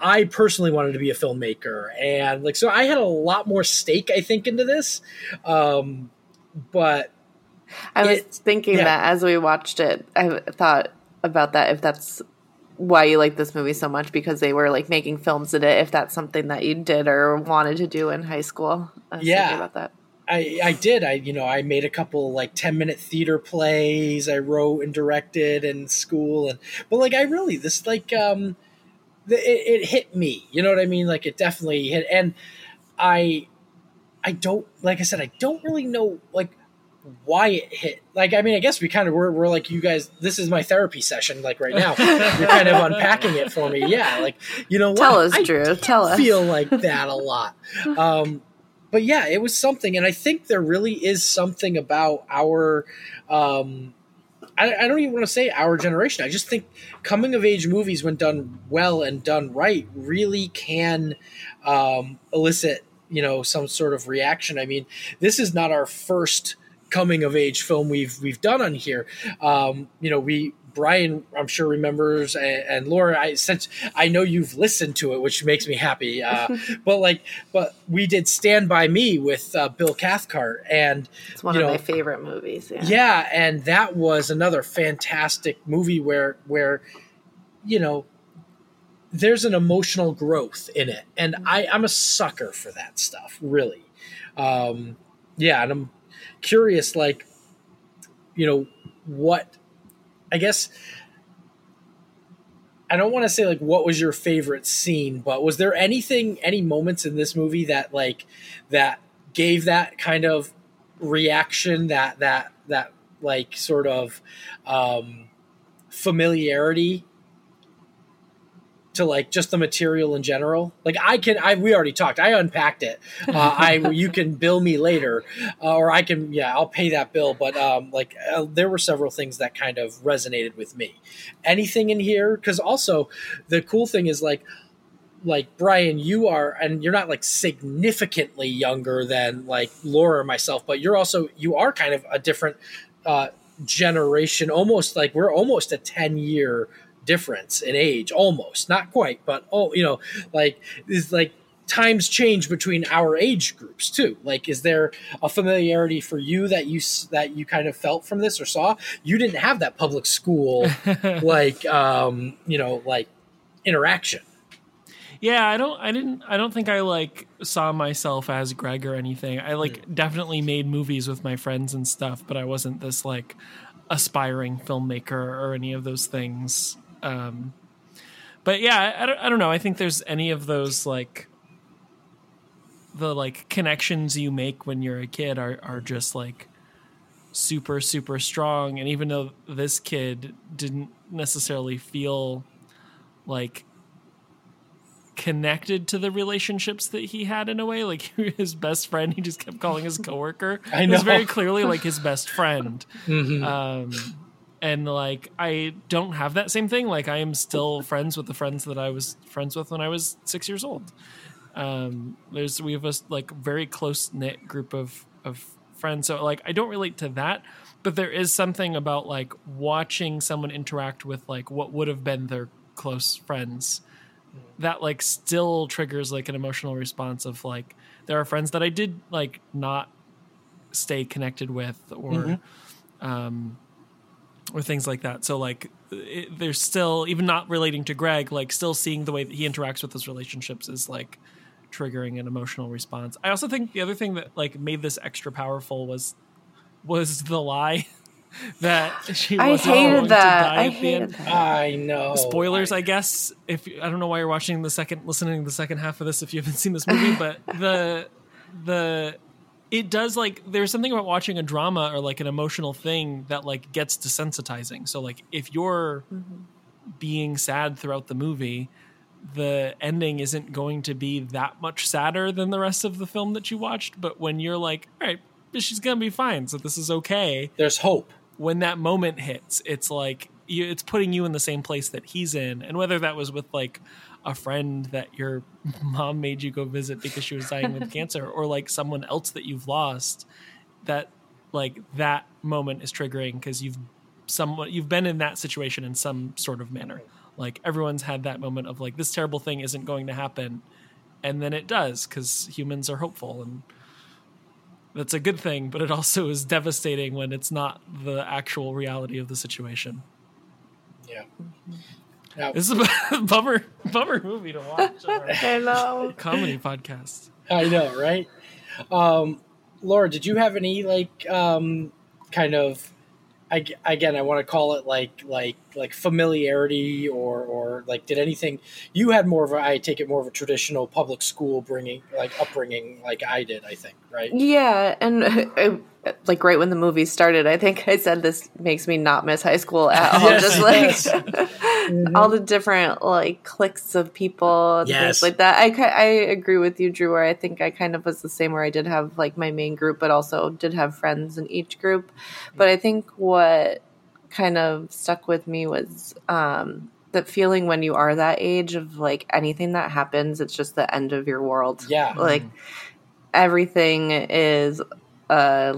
I personally wanted to be a filmmaker, and like so, I had a lot more stake, I think, into this. Um, but I was it, thinking yeah. that as we watched it, I thought about that if that's why you like this movie so much because they were like making films in it. If that's something that you did or wanted to do in high school, yeah, about that. I, I did. I you know I made a couple like ten minute theater plays. I wrote and directed in school, and but like I really this like um, it, it hit me. You know what I mean? Like it definitely hit, and I I don't like I said I don't really know like why it hit. Like, I mean, I guess we kind of were, we're like, you guys, this is my therapy session. Like right now, you're kind of unpacking it for me. Yeah. Like, you know, tell what? us, I Drew, tell us. feel like that a lot. Um, but yeah, it was something. And I think there really is something about our, um, I, I don't even want to say our generation. I just think coming of age movies, when done well and done right, really can um, elicit, you know, some sort of reaction. I mean, this is not our first coming of age film we've we've done on here. Um, you know, we Brian, I'm sure remembers, and, and, Laura. I since I know you've listened to it, which makes me happy. Uh, but like, but we did Stand by Me with uh, Bill Cathcart, and it's one of know, my favorite movies. Yeah. yeah, and that was another fantastic movie where where you know there's an emotional growth in it, and I I'm a sucker for that stuff, really. Um, yeah, and I'm curious, like, you know, what I guess I don't want to say like what was your favorite scene, but was there anything, any moments in this movie that like that gave that kind of reaction, that that that like sort of um, familiarity to like just the material in general. Like I can, I we already talked. I unpacked it. Uh, I you can bill me later, uh, or I can yeah I'll pay that bill. But um, like uh, there were several things that kind of resonated with me. Anything in here? Because also the cool thing is like like Brian, you are, and you're not like significantly younger than like Laura or myself, but you're also you are kind of a different uh, generation. Almost like we're almost a ten year difference in age, almost not quite, but oh, you know, like is like times change between our age groups too. Like, is there a familiarity for you that you that you kind of felt from this or saw? You didn't have that public school like um, you know like interaction. Yeah, I don't I didn't I don't think I like saw myself as Greg or anything. I like mm. definitely made movies with my friends and stuff, but I wasn't this like aspiring filmmaker or any of those things. Um, but yeah, I don't, I don't know. I think there's any of those like the like connections you make when you're a kid are are just like super super strong and even though this kid didn't necessarily feel like connected to the relationships that he had in a way. Like his best friend, he just kept calling his coworker. I It was know. very clearly like his best friend. Mhm. Um, and like I don't have that same thing. Like I am still friends with the friends that I was friends with when I was six years old. Um, there's we have a like very close knit group of of friends. So like I don't relate to that, but there is something about like watching someone interact with like what would have been their close friends that like still triggers like an emotional response of like there are friends that I did like not stay connected with or um or things like that. So like it, there's still even not relating to Greg, like still seeing the way that he interacts with his relationships is like triggering an emotional response. I also think the other thing that like made this extra powerful was was the lie that she I wasn't hated going that. to die I at the hated end. that. I know. Spoilers, I, I guess. If I don't know why you're watching the second, listening to the second half of this, if you haven't seen this movie, but the the it does like there's something about watching a drama or like an emotional thing that like gets desensitizing. So like if you're mm-hmm. being sad throughout the movie, the ending isn't going to be that much sadder than the rest of the film that you watched. But when you're like, all right, she's gonna be fine, so this is okay there's hope. when that moment hits, it's like you, it's putting you in the same place that he's in, and whether that was with like a friend that your mom made you go visit because she was dying with cancer, or like someone else that you've lost, that like that moment is triggering because you've somewhat you've been in that situation in some sort of manner. Like everyone's had that moment of like this terrible thing isn't going to happen, and then it does because humans are hopeful and that's a good thing, but it also is devastating when it's not the actual reality of the situation. Yeah. Mm-hmm. Now, This is a bummer, bummer movie to watch. on our I know. comedy podcast. I know, right? Um, Laura, did you have any like um, kind of? I, again, I want to call it like like like familiarity or or like did anything you had more of a I take it more of a traditional public school bringing like upbringing like I did I think right Yeah, and I, like right when the movie started, I think I said this makes me not miss high school at all. Yes, Just like yes. all the different like cliques of people, Yes. things like that. I I agree with you, Drew. Where I think I kind of was the same. Where I did have like my main group, but also did have friends in each group. But I think what kind of stuck with me was um, that feeling when you are that age of like anything that happens, it's just the end of your world. Yeah. like everything is uh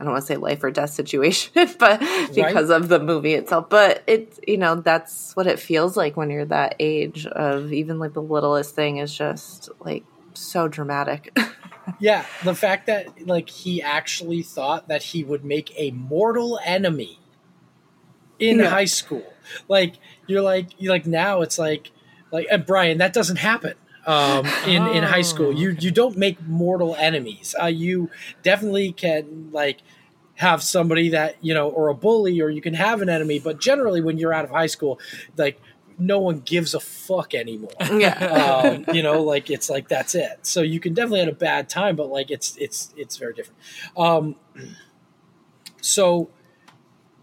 I don't want to say life or death situation, but because of the movie itself. But it's you know that's what it feels like when you're that age of even like the littlest thing is just like so dramatic. yeah the fact that like he actually thought that he would make a mortal enemy in Yeah. high school like you're like you're like now it's like like and Brian that doesn't happen um, in in high school. Oh, you you don't make mortal enemies. Uh, you definitely can like have somebody that you know or a bully or you can have an enemy but generally when you're out of high school like no one gives a fuck anymore. Yeah. um, you know like it's like that's it. So you can definitely have a bad time but like it's it's it's very different. Um, so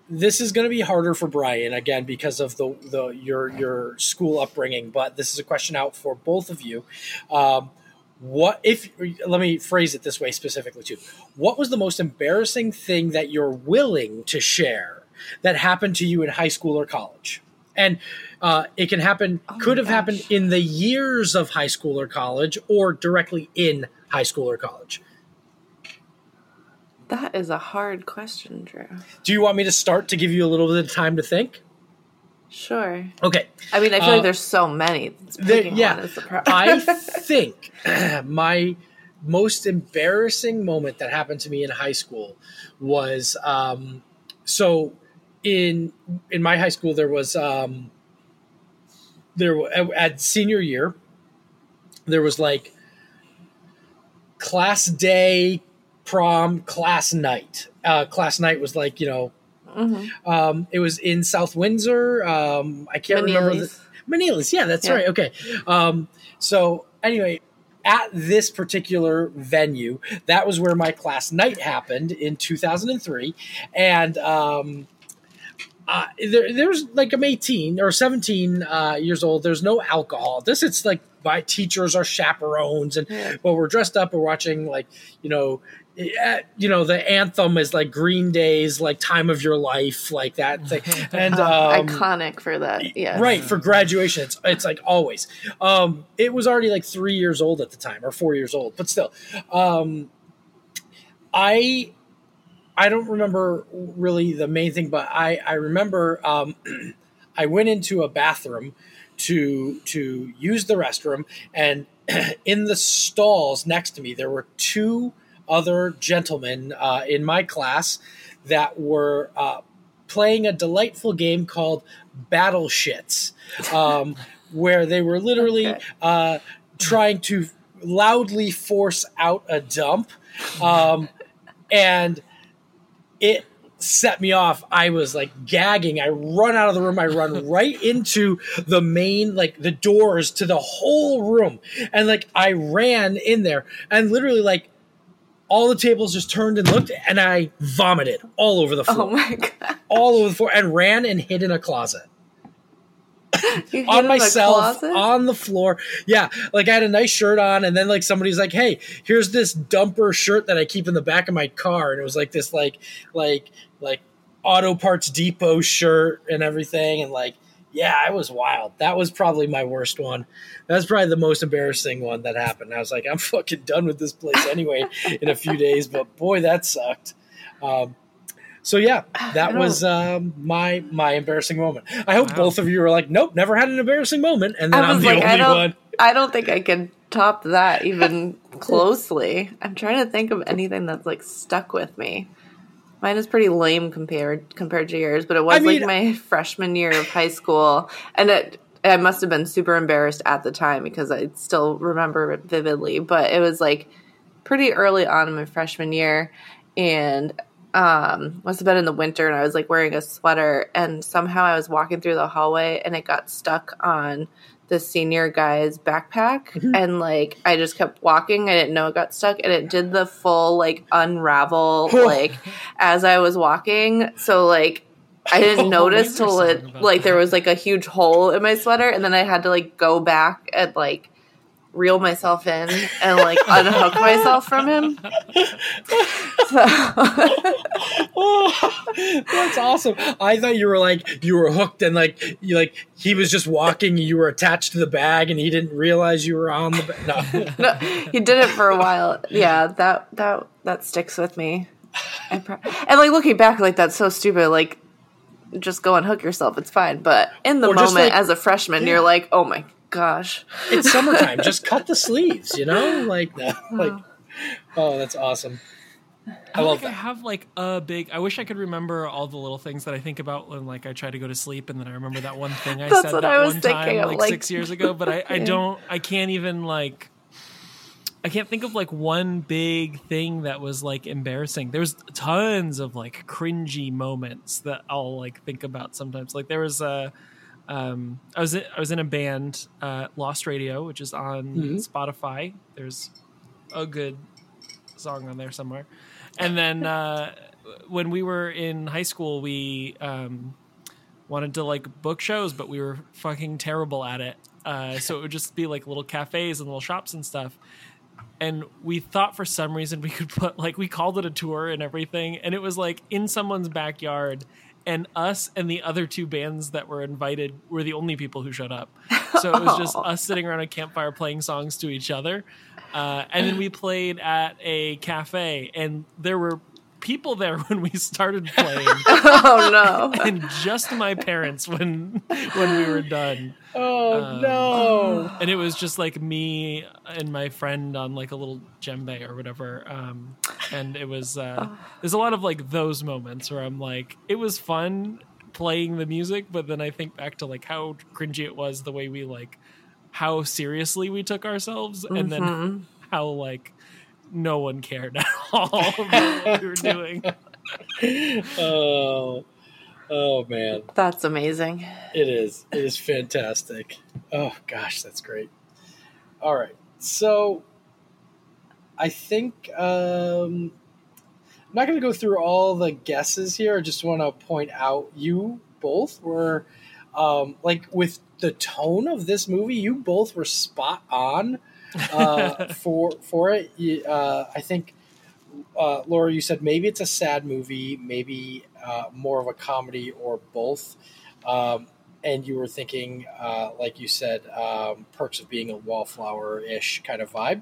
this is going to be harder for brian again because of the the your your school upbringing but this is a question out for both of you. Um, what if let me phrase it this way specifically too. What was the most embarrassing thing that you're willing to share that happened to you in high school or college? And uh, it can happen Oh could have happened in the years of high school or college or directly in high school or college That is a hard question, Drew. do you want me to start to give you a little bit of time to think Sure. okay I mean, I feel Uh, like there's so many. There- yeah, one is the pro- I think my most embarrassing moment that happened to me in high school was um, so in in my high school there was um, there at senior year there was like class day prom class night uh, class night was like you know Mhm. um, it was in south windsor um, i can't remember the. Meneilles, yeah, that's Yeah. right. Okay. Um, so anyway, at this particular venue, that was where my class night happened in 2003, and um, uh, there, there's like I'm 18 or 17 uh, years old. There's no alcohol. This it's like my teachers are chaperones, and Yeah. well, we're dressed up. We're watching like you know, you know, the anthem is like Green Day's like "Time of Your Life," like that thing, and um, Iconic for that. Yeah. right for graduation. It's it's like always. Um, it was already like three years old at the time, or four years old, but still. Um, I I don't remember really the main thing, but I I remember um, I went into a bathroom to to use the restroom, and in the stalls next to me there were two other gentlemen uh, in my class that were uh, playing a delightful game called Battle Shits, um, where they were literally Okay. uh, trying to loudly force out a dump. Um, and it set me off. I was like gagging. I run out of the room. I run right into the main, like the doors to the whole room. And like I ran in there and literally like all the tables just turned and looked and I vomited all over the oh floor. Oh my god. all over the floor and ran and hid in a closet You hid on in a myself closet? on the floor. Yeah, like I had a nice shirt on, and then like somebody's like, "Hey, here's this dumper shirt that I keep in the back of my car," and it was like this like like like Auto Parts Depot shirt and everything, and like yeah, I was wild. That was probably my worst one. That's probably the most embarrassing one that happened. I was like, I'm fucking done with this place anyway in a few days, but boy, that sucked. Um, so yeah, that was um, my my embarrassing moment. I hope Wow. both of you are like, nope, never had an embarrassing moment, and then I I'm was the like, I don't, one. I don't think I can top that even closely. I'm trying to think of anything that's like stuck with me. Mine is pretty lame compared compared to yours, but it was I mean- like my freshman year of high school, and it I must have been super embarrassed at the time because I still remember it vividly. But it was like pretty early on in my freshman year, and um must have been in the winter and I was like wearing a sweater and somehow I was walking through the hallway and it got stuck on the senior guy's backpack and like I just kept walking. I didn't know it got stuck and it did the full like unravel like as I was walking. So like I didn't Oh, notice till it like there was like a huge hole in my sweater and then I had to like go back and like reel myself in and like unhook myself from him. So Oh, that's awesome. I thought you were like you were hooked and like you like he was just walking, you were attached to the bag, and he didn't realize you were on the bag. No. no, he did it for a while. Yeah, that that that sticks with me. I pro- and like looking back, like that's so stupid. Like, just go and hook yourself. It's fine. But in the Or moment, like- as a freshman, you're like, oh my gosh. it's summertime. Just cut the sleeves, you know? Like no, like oh, that's awesome. I I love think I have like a big. I wish I could remember all the little things that I think about when like I try to go to sleep, and then I remember that one thing I said that I was one thinking time of, like, like- six years ago. But I, I don't. I can't even like. I can't think of like one big thing that was like embarrassing. There's tons of like cringy moments that I'll like think about sometimes. Like there was a. Um, I was in, I was in a band, uh, Lost Radio, which is on Mhm. Spotify. There's a good song on there somewhere. And then uh, when we were in high school, we um, wanted to like book shows, but we were fucking terrible at it. Uh, so it would just be like little cafes and little shops and stuff. And we thought for some reason we could put like we called it a tour and everything, and it was like in someone's backyard. And us and the other two bands that were invited were the only people who showed up. So it was just us sitting around a campfire playing songs to each other. Uh, and then we played at a cafe, and there were people there when we started playing, oh no. and just my parents when when we were done. Oh Um, no. And it was just like me and my friend on like a little djembe or whatever. Um, and it was uh, there's a lot of like those moments where I'm like, it was fun playing the music, but then I think back to like how cringy it was the way we like how seriously we took ourselves, and then Mhm. how like no one cared at all about what we were doing. Oh. Oh man. That's amazing. It is. It is fantastic. Oh gosh, that's great. All right. So I think um I'm not going to go through all the guesses here. I just want to point out you both were um, like with the tone of this movie. You both were spot on uh, for for it. Uh, I think uh, Laura, you said maybe it's a sad movie, maybe uh, more of a comedy, or both. Um, and you were thinking, uh, like you said, um, perks of being a wallflower ish kind of vibe.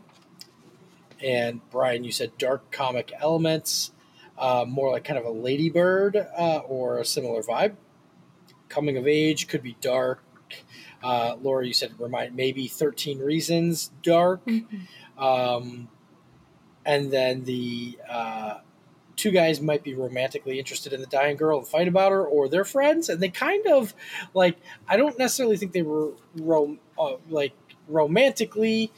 And Brian, you said dark comic elements, more like kind of a Lady Bird or a similar vibe. Coming of age could be dark. Uh, Laura, you said remind maybe 13 Reasons dark. Mm-hmm. Um, and then the uh, two guys might be romantically interested in the dying girl and fight about her, or they're friends, and they kind of like. I don't necessarily think they were rom- uh, like romantically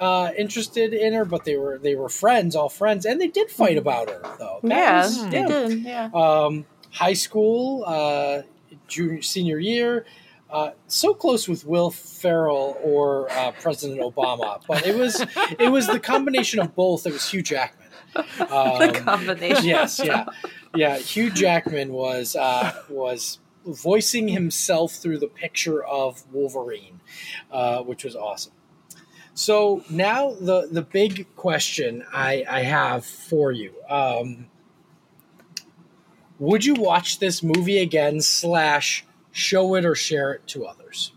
uh, interested in her, but they were they were friends, all friends, and they did fight about her though. That yeah, was- they did. Yeah. um, high school, uh, junior senior year. Uh, so close with Will Ferrell or uh, President Obama, but it was it was the combination of both. It was Hugh Jackman. the Um, combination. yes, yeah, yeah. Hugh Jackman was uh, was voicing himself through the picture of Wolverine, uh, which was awesome. So now the the big question I, I have for you: um, Would you watch this movie again? Slash, show it or share it to others.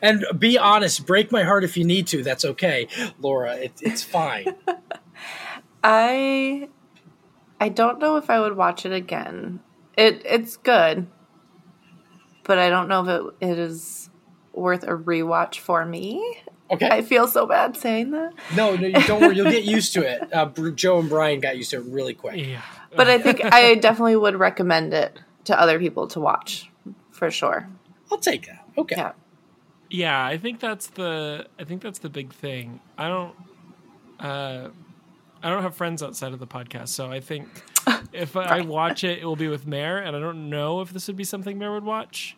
And be honest, break my heart if you need to. That's okay, Laura. It, it's fine. I I don't know if I would watch it again. It it's good, but I don't know if it, it is worth a rewatch for me. Okay. I feel so bad saying that, No, no, you don't worry. You'll get used to it. Uh, Joe and Brian got used to it really quick. Yeah. But I think I definitely would recommend it to other people to watch for sure. I'll take that. Okay. Yeah. Yeah, I think that's the I think that's the big thing. I don't uh I don't have friends outside of the podcast, so I think if I watch it, it will be with Mare, and I don't know if this would be something Mare would watch.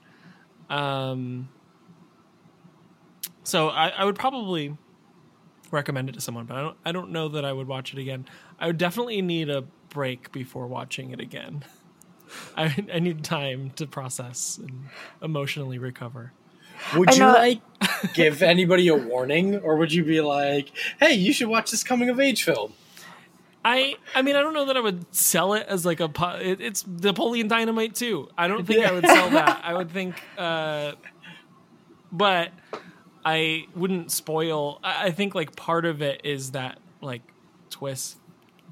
Um, so I, I would probably recommend it to someone, but I don't I don't know that I would watch it again. I would definitely need a break before watching it again. I I need time to process and emotionally recover. Would you like give anybody a warning, or would you be like, "Hey, you should watch this coming of age film"? I I mean I don't know that I would sell it as like a it, it's Napoleon Dynamite too. I don't think I would sell that. I would think, uh, but I wouldn't spoil. I, I think like part of it is that like twist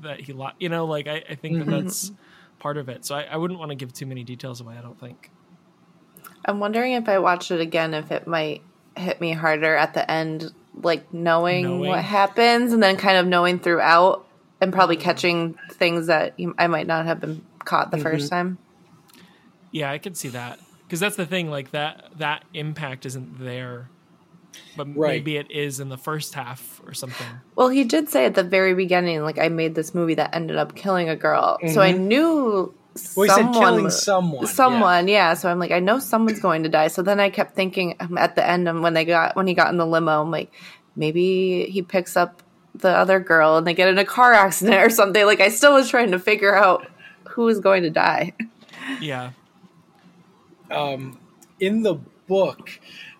that he lo- you know like I, I think that mm-hmm. that's part of it. So I, I wouldn't want to give too many details away. I don't think. I'm wondering if I watched it again, if it might hit me harder at the end, like knowing, Knowing. what happens and then kind of knowing throughout and probably catching things that you, I might not have been caught the first mm-hmm. time. Yeah, I could see that because that's the thing. Like that that impact isn't there, but Right. maybe it is in the first half or something. Well, he did say at the very beginning, like, I made this movie that ended up killing a girl. So I knew Well, he said someone killing was- someone. yeah. someone yeah. so i'm like i know someone's going to die so then i kept thinking um, at the end um, when they got when he got in the limo i'm like maybe he picks up the other girl and they get in a car accident or something like i still was trying to figure out who was going to die Yeah. um, in the book,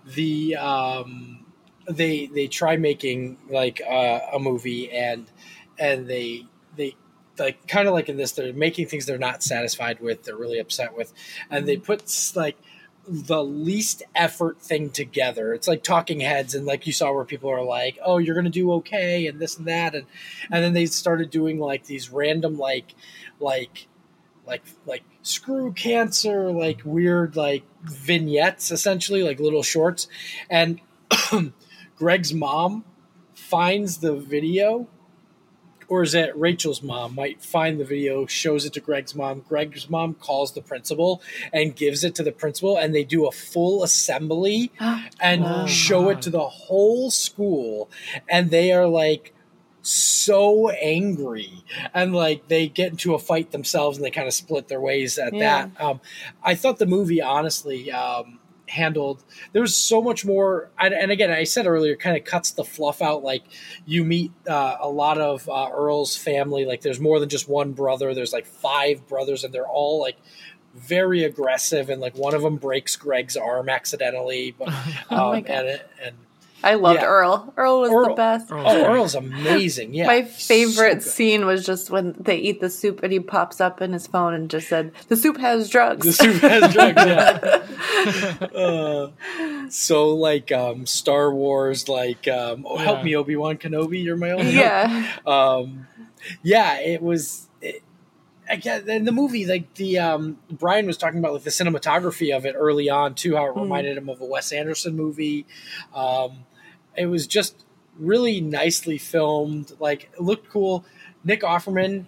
the um, they they try making like uh, a movie and and they they like kind of like in this they're making things they're not satisfied with they're really upset with and they put like the least effort thing together. It's like talking heads and like you saw where people are like oh you're gonna do okay and this and that and and then they started doing like these random like like like like screw cancer like weird like vignettes essentially like little shorts. And greg's mom finds the video or is it rachel's mom might find the video shows it to greg's mom. Greg's mom calls the principal and gives it to the principal and they do a full assembly and Oh, show it to the whole school. And they are like so angry and like they get into a fight themselves and they kind of split their ways at Yeah. that um, i thought the movie honestly um, handled. There's so much more, and, and again, I said earlier, kind of cuts the fluff out. Like you meet uh, a lot of uh, Earl's family. Like there's more than just one brother. There's like five brothers, and they're all like very aggressive. And like one of them breaks Greg's arm accidentally, but um, Oh and, and I loved Yeah. Earl. Earl was the best. Earl's oh. Earl's amazing. Yeah, My favorite good. scene was just when they eat the soup and he pops up in his phone and just said, "The soup has drugs." The soup has drugs. Yeah. uh, so like um, Star Wars, like um, oh, help me Obi Wan Kenobi, you're my only yeah, um, yeah, it was. It, again, in the movie, like the um, Brian was talking about, like the cinematography of it early on too, how it Mm. reminded him of a Wes Anderson movie. Um, it was just really nicely filmed. Like it looked cool. Nick Offerman,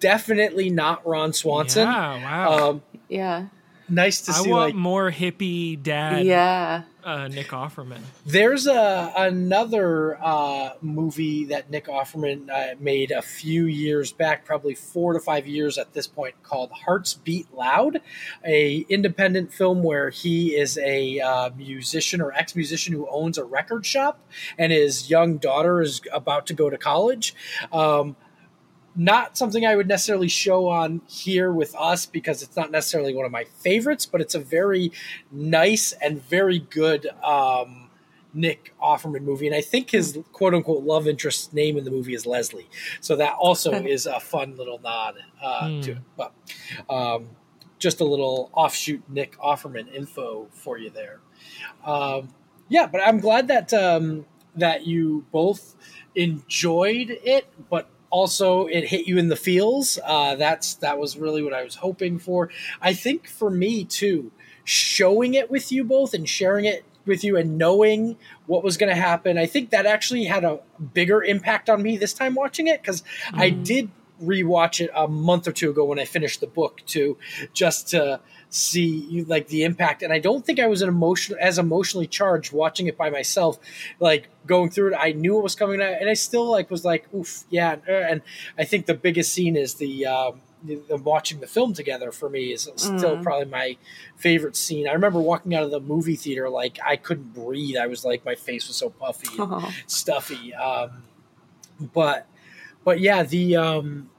definitely not Ron Swanson. Yeah, wow. Um, yeah, nice to I see. I want Like more hippie dad yeah. Uh, Nick Offerman. There's a another uh, movie that Nick Offerman uh, made a few years back, probably four to five years at this point, called Hearts Beat Loud, a independent film where he is a uh, musician or ex musician who owns a record shop, and his young daughter is about to go to college. Um, not something I would necessarily show on here with us because it's not necessarily one of my favorites, but it's a very nice and very good um, Nick Offerman movie. And I think his quote unquote love interest name in the movie is Leslie. So that also is a fun little nod uh, Hmm. to it. But um, just a little offshoot Nick Offerman info for you there. Um, yeah, but I'm glad that um, that you both enjoyed it, but also it hit you in the feels. Uh, that's that was really what I was hoping for. I think for me too, showing it with you both and sharing it with you and knowing what was going to happen, I think that actually had a bigger impact on me this time watching it because I did rewatch it a month or two ago when I finished the book too, just to see like the impact. And I don't think I was an emotion as emotionally charged watching it by myself, like going through it. I knew it was coming, out, and I still like was like, oof, yeah. uh, And I think the biggest scene is the. Um, watching the film together for me is still Mm. probably my favorite scene. I remember walking out of the movie theater like I couldn't breathe. I was like my face was so puffy. and Oh, stuffy. Um, but but yeah, the um,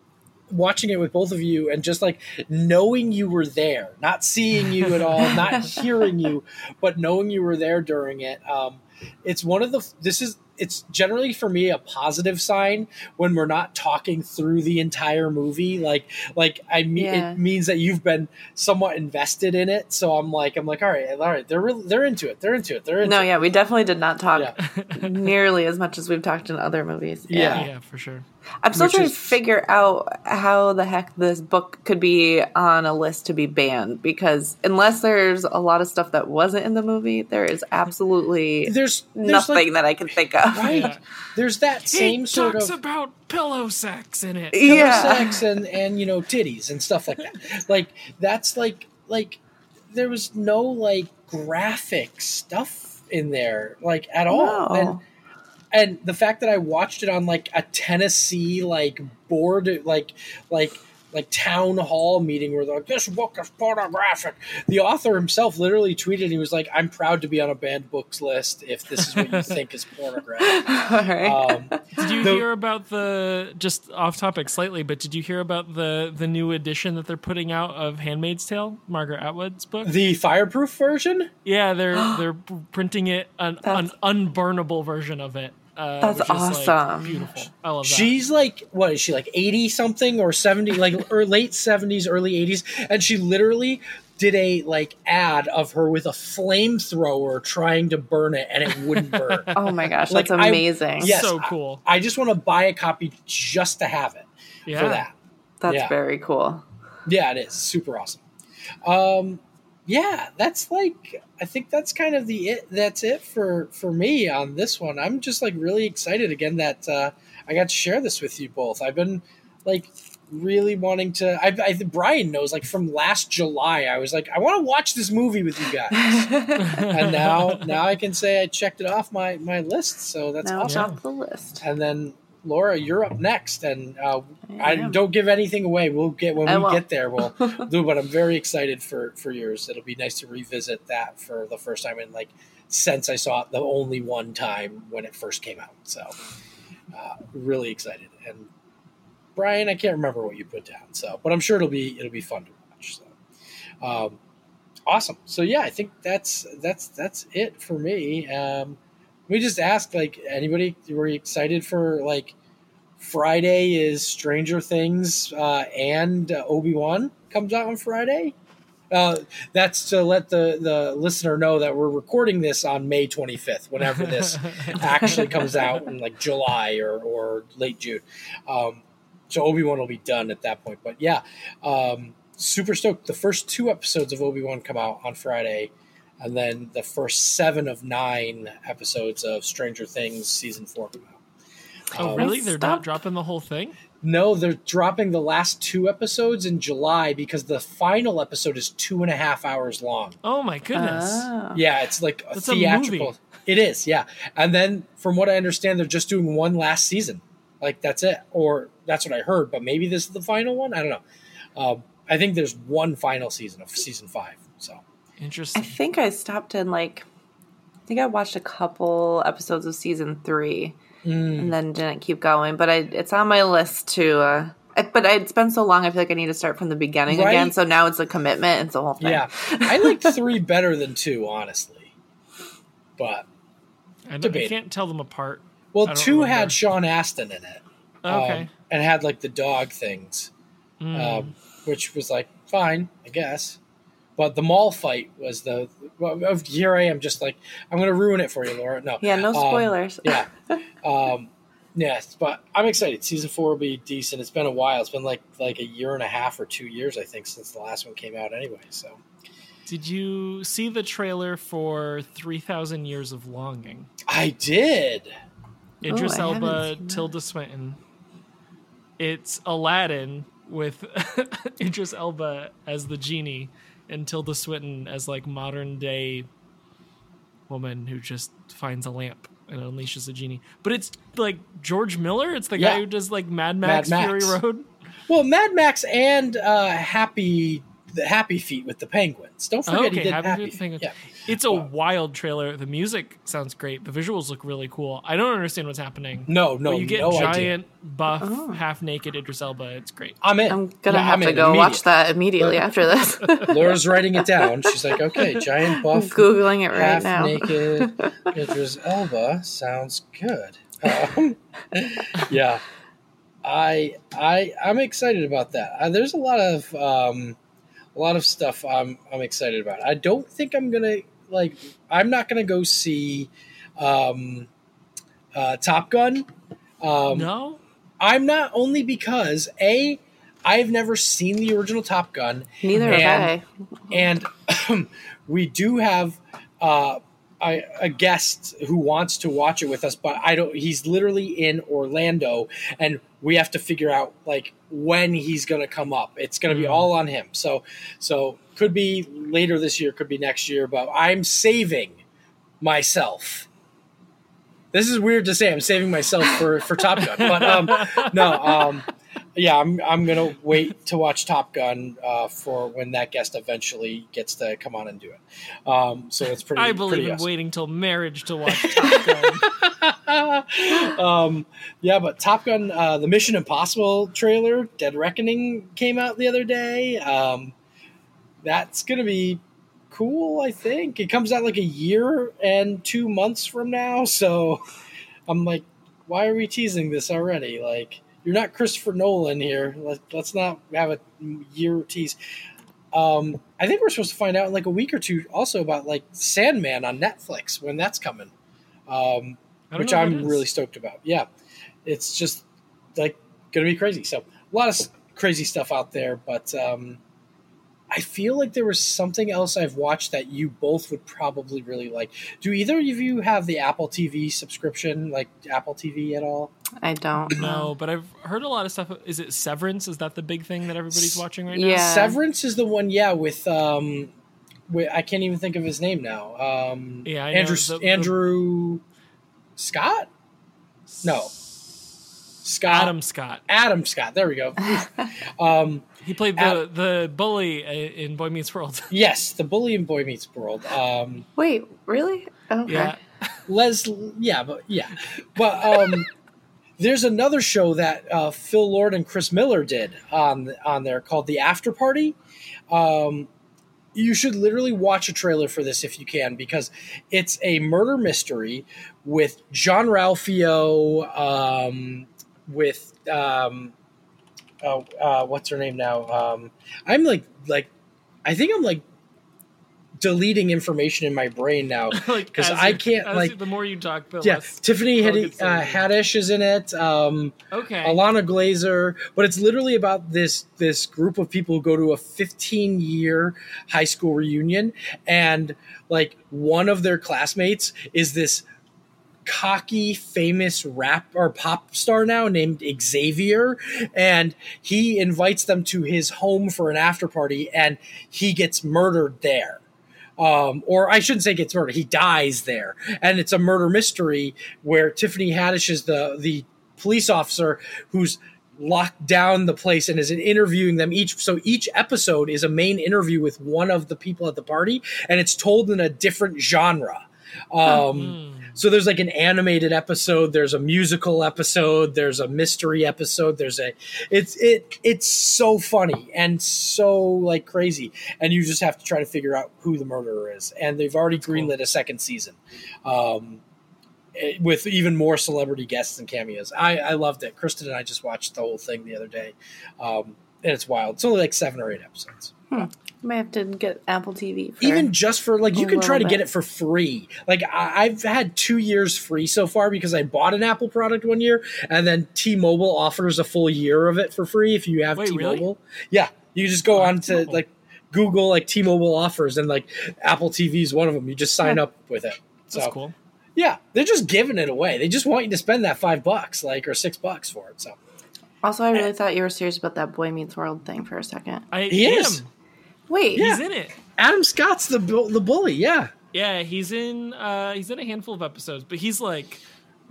watching it with both of you and just like knowing you were there, not seeing you at all, not hearing you, but knowing you were there during it. Um, it's one of the this is it's generally for me a positive sign when we're not talking through the entire movie like like i mean Yeah. it means that you've been somewhat invested in it so i'm like i'm like all right all right they're really they're into it they're into it they're into no, it yeah, we definitely did not talk Yeah. nearly as much as we've talked in other movies. Yeah. Yeah, for sure. I'm still trying is- to figure out how the heck this book could be on a list to be banned because unless there's a lot of stuff that wasn't in the movie, there is absolutely there's, there's nothing like, that I can think of. right Yeah. there's that same he sort talks of about pillow sex in it. pillow Yeah. sex and and you know titties and stuff like that like that's like like there was no like graphic stuff in there like at all No. and and the fact that I watched it on like a Tennessee like board like like like town hall meeting where they're like this book is pornographic. The author himself literally tweeted he was like, "I'm proud to be on a banned books list if this is what you think is pornographic." All right. Um, Did you The- hear about the just off topic slightly, but did you hear about the the new edition that they're putting out of Handmaid's Tale, Margaret Atwood's book? the fireproof version. Yeah, they're they're printing it an, an unburnable version of it. Uh, That's which is, like, awesome. beautiful. I love that. She's like, what is she like, eighty something or seventy, like or late seventies, early eighties, and she literally did a like ad of her with a flamethrower trying to burn it, and it wouldn't burn. oh my gosh, like, that's I- amazing. yes, so I- cool. I just want to buy a copy just to have it yeah. for that. That's yeah. very cool. Yeah, it is super awesome. Um, yeah, that's like I think that's kind of the it. That's it for for me on this one. I'm just like really excited again that uh, I got to share this with you both. I've been like really wanting to. I, I Brian knows like from last July. I was like I want to watch this movie with you guys, and now now I can say I checked it off my my list. So that's now awesome. off the list. And then Laura, you're up next, and uh, I am. don't give anything away. We'll get when I we won't. get there. We'll do. But I'm very excited for for yours. It'll be nice to revisit that for the first time in like since I saw it the only one time when it first came out. So uh, really excited. And Brian, I can't remember what you put down. So, but I'm sure it'll be it'll be fun to watch. So, um, awesome. So yeah, I think that's that's that's it for me. Um, we just asked like anybody were you excited for like Friday is Stranger Things uh, and uh, Obi Wan comes out on Friday. Uh, that's to let the, the listener know that we're recording this on May 25th, whenever this actually comes out in like July or, or late June. Um, so Obi Wan will be done at that point. But yeah, um, super stoked. The first two episodes of Obi Wan come out on Friday, and then the first seven of nine episodes of Stranger Things season four come out. Oh, Um, really? They're not dropping the whole thing? No, they're dropping the last two episodes in July because the final episode is two and a half hours long. Oh my goodness! Ah. Yeah, it's like a That's a theatrical. movie. It is, yeah. And then, from what I understand, they're just doing one last season. Like that's it, or that's what I heard. But maybe this is the final one. I don't know. Um, I think there's one final season of season five. So I think I stopped in like I think I watched a couple episodes of season three Mm. and then didn't keep going. But I it's on my list to uh I, but it's been so long I feel like I need to start from the beginning Right. again. So now it's a commitment, it's a whole thing. yeah, I like three better than two, honestly. But I, don't, I can't tell them apart. well, two remember. had Sean Astin in it. um, Okay. and had like the dog things. Mm. um, which was like fine, I guess. But the mall fight was the well, of- here. I am just like I'm going to ruin it for you, Laura. No, Yeah, no Um, spoilers. yeah, um, yes, but I'm excited. Season four will be decent. It's been a while. It's been like like a year and a half or two years, I think, since the last one came out. Anyway, so Did you see the trailer for Three Thousand Years of Longing? I did. Idris I Elba. Tilda Swinton. It's Aladdin with Idris Elba as the genie and Tilda Swinton as like modern day woman who just finds a lamp and unleashes a genie. But it's like George Miller. It's the Yeah. guy who does like Mad Max, Mad Fury Road. Well, Mad Max and uh, Happy the Happy Feet with the penguins. Don't forget Oh, okay, he did Happy Happy, Feet with the Feet. Penguins. Yeah. It's a Wow. wild trailer. The music sounds great. The visuals look really cool. I don't understand what's happening. No, no, but you get no idea. giant, buff, Oh. half naked Idris Elba. It's great. I'm in. I'm gonna Yeah, have I'm to go watch that immediately after this. Laura's writing it down. She's like, okay, giant buff, Googling it right half now. naked Idris Elba sounds good. Um, yeah, I I I'm excited about that. Uh, there's a lot of um, a lot of stuff I'm I'm excited about. I don't think I'm gonna like. I'm not gonna go see um, uh, Top Gun. Um, no, I'm not only because a I've never seen the original Top Gun Neither have And- I. and we do have uh, a, a guest who wants to watch it with us, but I don't. He's literally in Orlando, and we have to figure out like when he's going to come up. It's going to be Hmm. all on him. So, so could be later this year, could be next year, but I'm saving myself. This is weird to say. I'm saving myself for for Top Gun, but um, no, um, yeah, I'm I'm gonna wait to watch Top Gun uh, for when that guest eventually gets to come on and do it. Um, so it's pretty. I believe pretty in awesome. waiting till marriage to watch Top Gun. um, yeah, but Top Gun, uh, the Mission Impossible trailer, Dead Reckoning, came out the other day. Um, that's gonna be cool. I think it comes out like a year and two months from now. So I'm like, why are we teasing this already? Like, you're not Christopher Nolan here. Let, let's not have a year tease. Um, I think we're supposed to find out in like a week or two also about like Sandman on Netflix when that's coming. Um, which I'm really stoked about. Yeah, it's just like gonna be crazy. So a lot of crazy stuff out there, but um, I feel like there was something else I've watched that you both would probably really like. Do either of you have the Apple TV subscription, like Apple TV at all? I don't. No, but I've heard a lot of stuff. Is it Severance? Is that the big thing that everybody's watching right now? Yeah. Severance is the one, yeah, with um, with, I can't even think of his name now. Um, Yeah, I know. Andrew The- the- Andrew Scott. No. Scott. Adam Scott. Adam Scott. There we go. um, He played the Ad- the bully uh, in Boy Meets World. yes, the bully in Boy Meets World. Um, Wait, really? Okay. yeah. Les, yeah, but yeah, but um, there's another show that uh, Phil Lord and Chris Miller did on on there called The After Party. Um, you should literally watch a trailer for this if you can because it's a murder mystery with Jean-Ralphio, um, with um, oh, uh, what's her name now? Um, I'm like like I think I'm like deleting information in my brain now because as I can't, as like- the more you talk, the yeah. Tiffany Haddish, uh. Haddish is in it. Um, Okay. Ilana Glazer, but it's literally about this this group of people who go to a 15 year high school reunion, and like one of their classmates is this cocky, famous rap or pop star now named Xavier, and he invites them to his home for an after party, and he gets murdered there um, or I shouldn't say gets murdered. He dies there, and it's a murder mystery where Tiffany Haddish is the the police officer who's locked down the place and is interviewing them each. So each episode is a main interview with one of the people at the party, and it's told in a different genre. Um, So there's like an animated episode, there's a musical episode, there's a mystery episode, there's a it's it it's so funny and so like crazy, and you just have to try to figure out who the murderer is. And they've already cool. greenlit a second season, um, eh, with even more celebrity guests and cameos. I I loved it. Kristen and I just watched the whole thing the other day, um, and it's wild. It's only like seven or eight episodes. Hmm. May have to get Apple TV. For, even just for like you can try to little get it for free like I, i've had two years free so far because i bought an apple product one year and then t-mobile offers a full year of it for free if you have Wait, t-mobile yeah you just go Oh, on to cool. like google like t-mobile offers and like apple tv is one of them you just sign Yeah. up with it so That's cool. yeah they're just giving it away they just want you to spend that five bucks like or six bucks for it so Also, I really eh. thought you were serious about that Boy Meets World thing for a second. I He am. is. Wait, Yeah. He's in it. adam scott's the bu- the bully yeah Yeah, he's in. Uh, he's in a handful of episodes, but he's like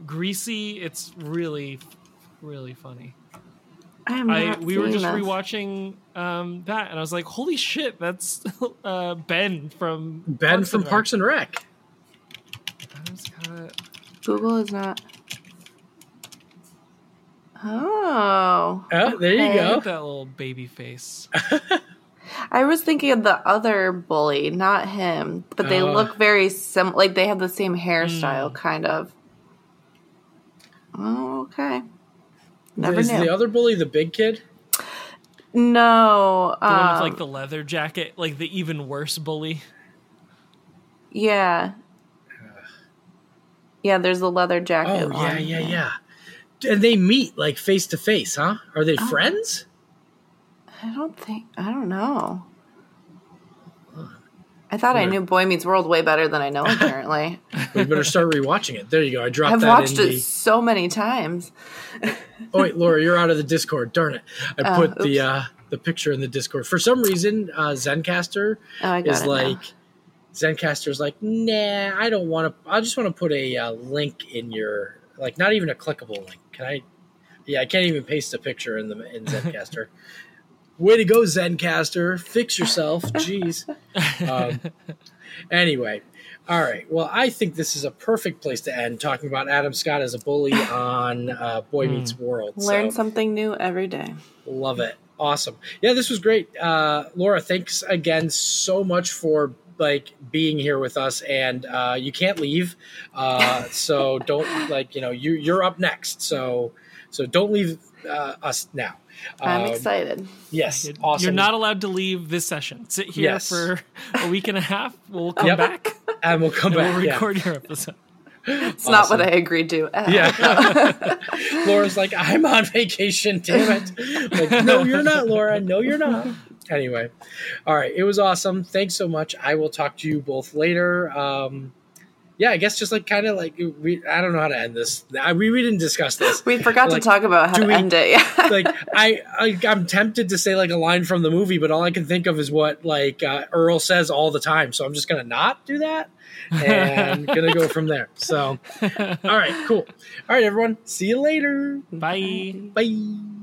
greasy. It's really, really funny. I am I not we were just this. rewatching um, that, and I was like, "Holy shit, that's uh, Ben from ben Parks from and parks and rec Adam Scott. Google is not. Oh, oh there you Okay. Look go at that little baby face. I was thinking of the other bully, not him, but they Uh. look very sim. Like they have the same hairstyle, Hmm. kind of. Oh, okay. Never is knew. the other bully the big kid no, The one with um, like the leather jacket, like the even worse bully. yeah, yeah. There's the leather jacket. Oh yeah, yeah, yeah. And they meet like face to face, huh? Are they Oh. friends? I don't think. I don't know. I thought I knew Boy Meets World way better than I know. Apparently, We better start rewatching it. There you go. I dropped I've that watched it the. so many times. Oh wait, Laura, you're out of the Discord. Darn it! I Oh, put the uh, the picture in the Discord. For some reason, uh, Zencastr Oh, is it now. like Zencastr's like, nah, I don't want to. I just want to put a uh, link in your like, not even a clickable link. Can I? Yeah, I can't even paste a picture in the in Zencaster. Way to go, Zencastr! Fix yourself. Jeez. Um, anyway, all right. Well, I think this is a perfect place to end talking about Adam Scott as a bully on uh, Boy Meets World. Learn so, something new every day. Love it. Awesome. Yeah, this was great. Uh, Laura, thanks again so much for like being here with us and uh, you can't leave. Uh, so don't like, you know, you you're up next. So so don't leave uh, us now. I'm Um, excited. Yes. Awesome. You're not allowed to leave this session. Sit here Yes. for a week and a half. We'll come Yep. back and we'll come and back. we'll yeah. record your episode. It's not what I agreed to. Yeah. Laura's like, I'm on vacation, damn it. Like, no, you're not, Laura. No, you're not. Anyway. All right. It was awesome. Thanks so much. I will talk to you both later. Um, yeah, I guess just like kind of like we. I don't know how to end this. I, we we didn't discuss this. We forgot Like, to talk about how to we- end it. Yeah. like I, I I'm tempted to say like a line from the movie, but all I can think of is what like uh, Earl says all the time. So I'm just gonna not do that and gonna go from there. So all right, cool. All right, everyone. See you later. Bye. Bye.